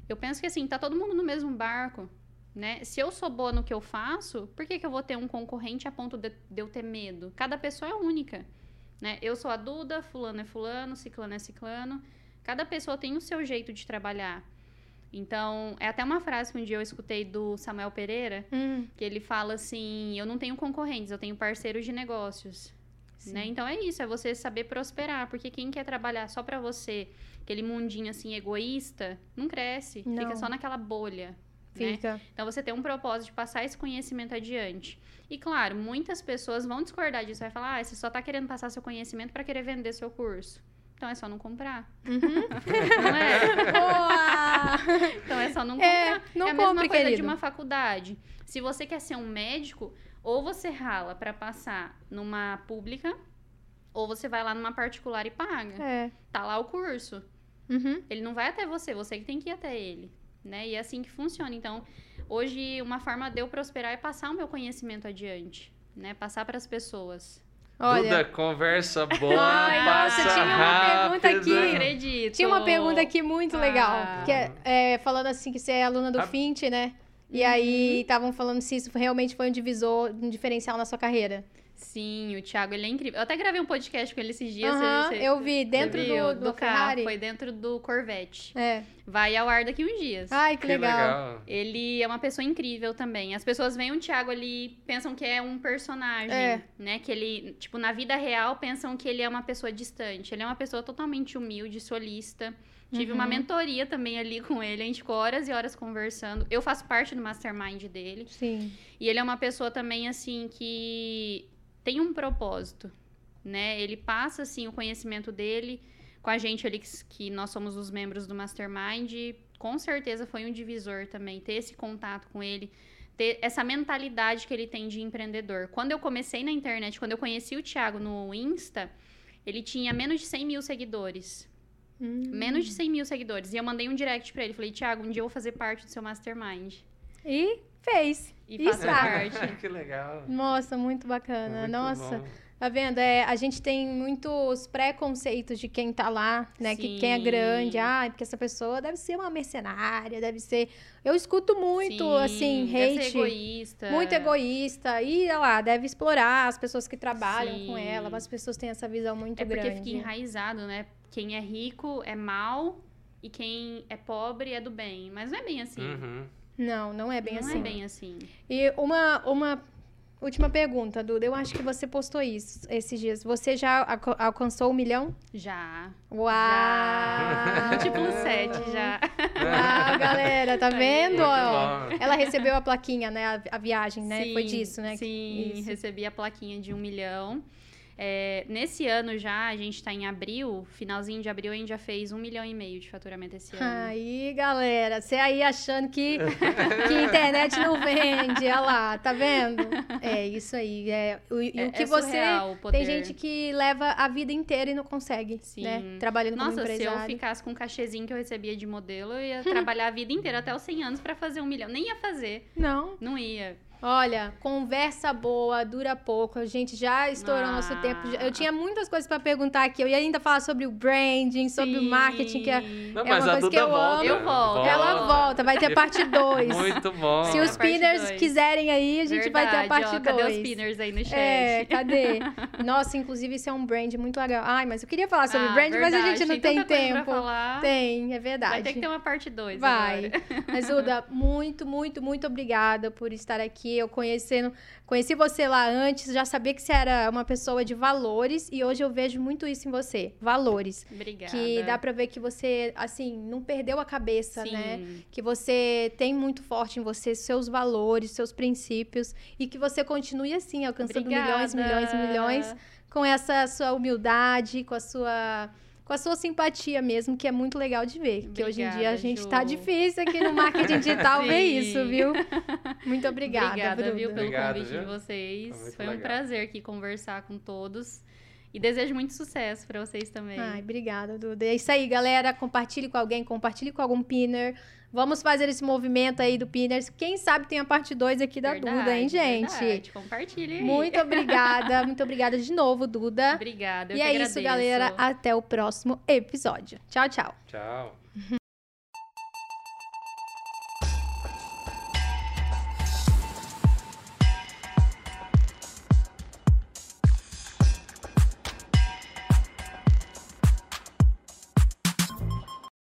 C: Eu penso que assim, tá todo mundo no mesmo barco, né? Se eu sou boa no que eu faço, por que, que eu vou ter um concorrente a ponto de, de eu ter medo? Cada pessoa é única, né? Eu sou a Duda, fulano é fulano, ciclano é ciclano. Cada pessoa tem o seu jeito de trabalhar. Então, é até uma frase que um dia eu escutei do Samuel Pereira,
A: Hum,
C: que ele fala assim: Eu não tenho concorrentes, eu tenho parceiros de negócios. Né? Então é isso, é você saber prosperar, porque quem quer trabalhar só pra você, aquele mundinho assim egoísta, não cresce,
A: Não.
C: fica só naquela bolha. Né?
A: Fica.
C: Então você tem um propósito de passar esse conhecimento adiante. E claro, muitas pessoas vão discordar disso, vai falar: "Ah, você só tá querendo passar seu conhecimento pra querer vender seu curso". Então é só não comprar. Não é?
A: Boa!
C: Então é só não
A: É,
C: comprar.
A: não
C: é a mesma
A: compre,
C: coisa
A: querido.
C: de uma faculdade. Se você quer ser um médico, ou você rala pra passar numa pública, ou você vai lá numa particular e paga.
A: É.
C: Tá lá o curso.
A: Uhum.
C: Ele não vai até você, você que tem que ir até ele, né? E é assim que funciona. Então, hoje uma forma de eu prosperar é passar o meu conhecimento adiante, né? Passar para as pessoas.
A: Olha,
B: Duda, conversa boa,
A: Ai, nossa,
B: passa
A: tinha uma pergunta
B: rápido.
A: aqui.
C: Não acredito.
A: tinha uma pergunta aqui muito
C: Ah.
A: legal. Que é, é, falando assim que você é aluna do
B: Ah.
A: Fint, né? E
C: Uhum.
A: aí estavam falando se isso realmente foi um divisor, um diferencial na sua carreira.
C: Sim, o Thiago, ele é incrível. Eu até gravei um podcast com ele esses dias. Você-
A: eu vi
C: você
A: dentro
C: viu?
A: do, do,
C: carro.
A: Ferrari.
C: Foi dentro do Corvette.
A: É.
C: Vai ao ar daqui uns dias.
A: Ai, que,
B: Que
A: legal.
B: legal.
C: Ele é uma pessoa incrível também. As pessoas veem o Thiago ali, pensam que é um personagem,
A: É.
C: né? Que ele, tipo, na vida real, pensam que ele é uma pessoa distante. Ele é uma pessoa totalmente humilde, solista. Tive
A: Uhum.
C: uma mentoria também ali com ele. A gente ficou horas e horas conversando. Eu faço parte do mastermind dele.
A: Sim.
C: E ele é uma pessoa também, assim, que tem um propósito, né? Ele passa, assim, o conhecimento dele com a gente ali, que, que nós somos os membros do Mastermind. Com certeza foi um divisor também, ter esse contato com ele, ter essa mentalidade que ele tem de empreendedor. Quando eu comecei na internet, quando eu conheci o Thiago no Insta, ele tinha menos de 100 mil seguidores.
A: Hum.
C: Menos de 100 mil seguidores. E eu mandei um direct pra ele. Falei, Thiago, um dia eu vou fazer parte do seu Mastermind.
A: E fez.
C: E
A: ah.
C: parte.
B: que legal.
A: Nossa, muito bacana.
B: Muito
A: Nossa.
B: bom.
A: Tá vendo? É, a gente tem muitos preconceitos de quem tá lá, né? Que quem é
C: Sim.
A: grande, ah, porque essa pessoa deve ser uma mercenária, deve ser. Eu escuto muito,
C: Sim,
A: assim,
C: deve ser
A: hate.
C: egoísta.
A: Muito egoísta. E, olha lá, deve explorar as pessoas que trabalham com
C: Sim.
A: ela. Mas as pessoas têm essa visão muito
C: É porque
A: grande.
C: fica enraizado, né? Quem é rico é mal e quem é pobre é do bem. Mas não é bem assim.
B: Uhum.
A: Não, não é bem
C: não
A: assim.
C: é bem assim.
A: E uma, uma última pergunta, Duda. Eu acho que você postou isso esses dias. Você já alca- alcançou um milhão?
C: Já.
A: Uau!
C: Já. Múltiplo 7 já.
A: Uau, galera, tá vendo? Ela recebeu a plaquinha, né? A, a viagem, né? Foi
C: Sim,
A: disso, né?
C: Sim,
A: Isso.
C: recebi a plaquinha de um milhão. É, nesse ano já, a gente tá em abril, finalzinho de abril, a gente já fez um milhão e meio de faturamento esse ano.
A: Aí, galera, você aí achando que, que internet não vende, olha lá, tá vendo? É isso aí. É, o, e
C: É-
A: o que
C: é
A: você.
C: o poder.
A: Tem gente que leva a vida inteira e não consegue,
C: Sim.
A: né? Trabalhando como
C: Nossa, se eu
A: empresário.
C: ficasse com o cachezinho que eu recebia de modelo, eu ia trabalhar a vida inteira até os 100 anos pra fazer um milhão. Nem ia fazer,
A: Não.
C: não ia.
A: Olha, conversa boa, dura pouco. A gente já estourou
C: Ah.
A: nosso tempo. Eu tinha muitas coisas pra perguntar aqui. Eu ia ainda falar sobre o branding, sobre o
C: Sim.
A: marketing, que é,
B: Não,
A: É uma
B: a
A: coisa que eu
B: volta.
A: amo.
C: Eu volto.
A: ela volta, vai ter parte 2.
B: Muito bom.
A: Se os
C: A
A: pinners quiserem aí, a gente vai ter a
C: Verdade,
A: parte
C: ó, Cadê
A: 2.
C: os pinners aí no chat?
A: É, cadê? Nossa, inclusive isso é um brand muito legal. Ai, mas eu queria falar sobre
C: Ah,
A: brand, mas a
C: verdade,
A: gente não tem,
C: pra
A: tempo.
C: falar.
A: Tem, é verdade.
C: Vai ter que ter uma parte 2
A: Vai. Mas, Uda, muito, muito, muito obrigada por estar aqui. Eu conhecendo, conheci você lá antes, já sabia que você era uma pessoa de valores e hoje eu vejo muito isso em você. Valores.
C: Obrigada.
A: Que dá pra ver que você, assim, não perdeu a cabeça,
C: Sim.
A: né? Que você tem muito forte em você seus valores, seus princípios e que você continue assim, alcançando milhões, milhões,
C: Obrigada.
A: milhões com essa sua humildade, com a sua com a sua simpatia mesmo, que é muito legal de ver. que hoje em dia a
C: Obrigada,
A: gente
C: Ju.
A: tá difícil aqui no marketing digital ver isso, viu? Muito obrigada,
C: Obrigada,
A: Bruna.
C: viu, pelo
B: Obrigado,
C: convite
B: viu?
C: de vocês.
B: Foi
C: Foi um
B: legal.
C: prazer aqui conversar com todos. E desejo muito sucesso pra vocês também.
A: Ai, obrigada, Duda. É isso aí, galera. Compartilhe com alguém, compartilhe com algum pinner. Vamos fazer esse movimento aí do pinners. Quem sabe tem a parte 2 aqui da
C: Verdade,
A: Duda, hein, gente?
C: Verdade. Compartilhe aí.
A: Muito obrigada, muito obrigada de novo, Duda.
C: Obrigada. eu
A: e
C: que
A: é isso,
C: agradeço.
A: galera. Até o próximo episódio. Tchau, tchau.
B: Tchau.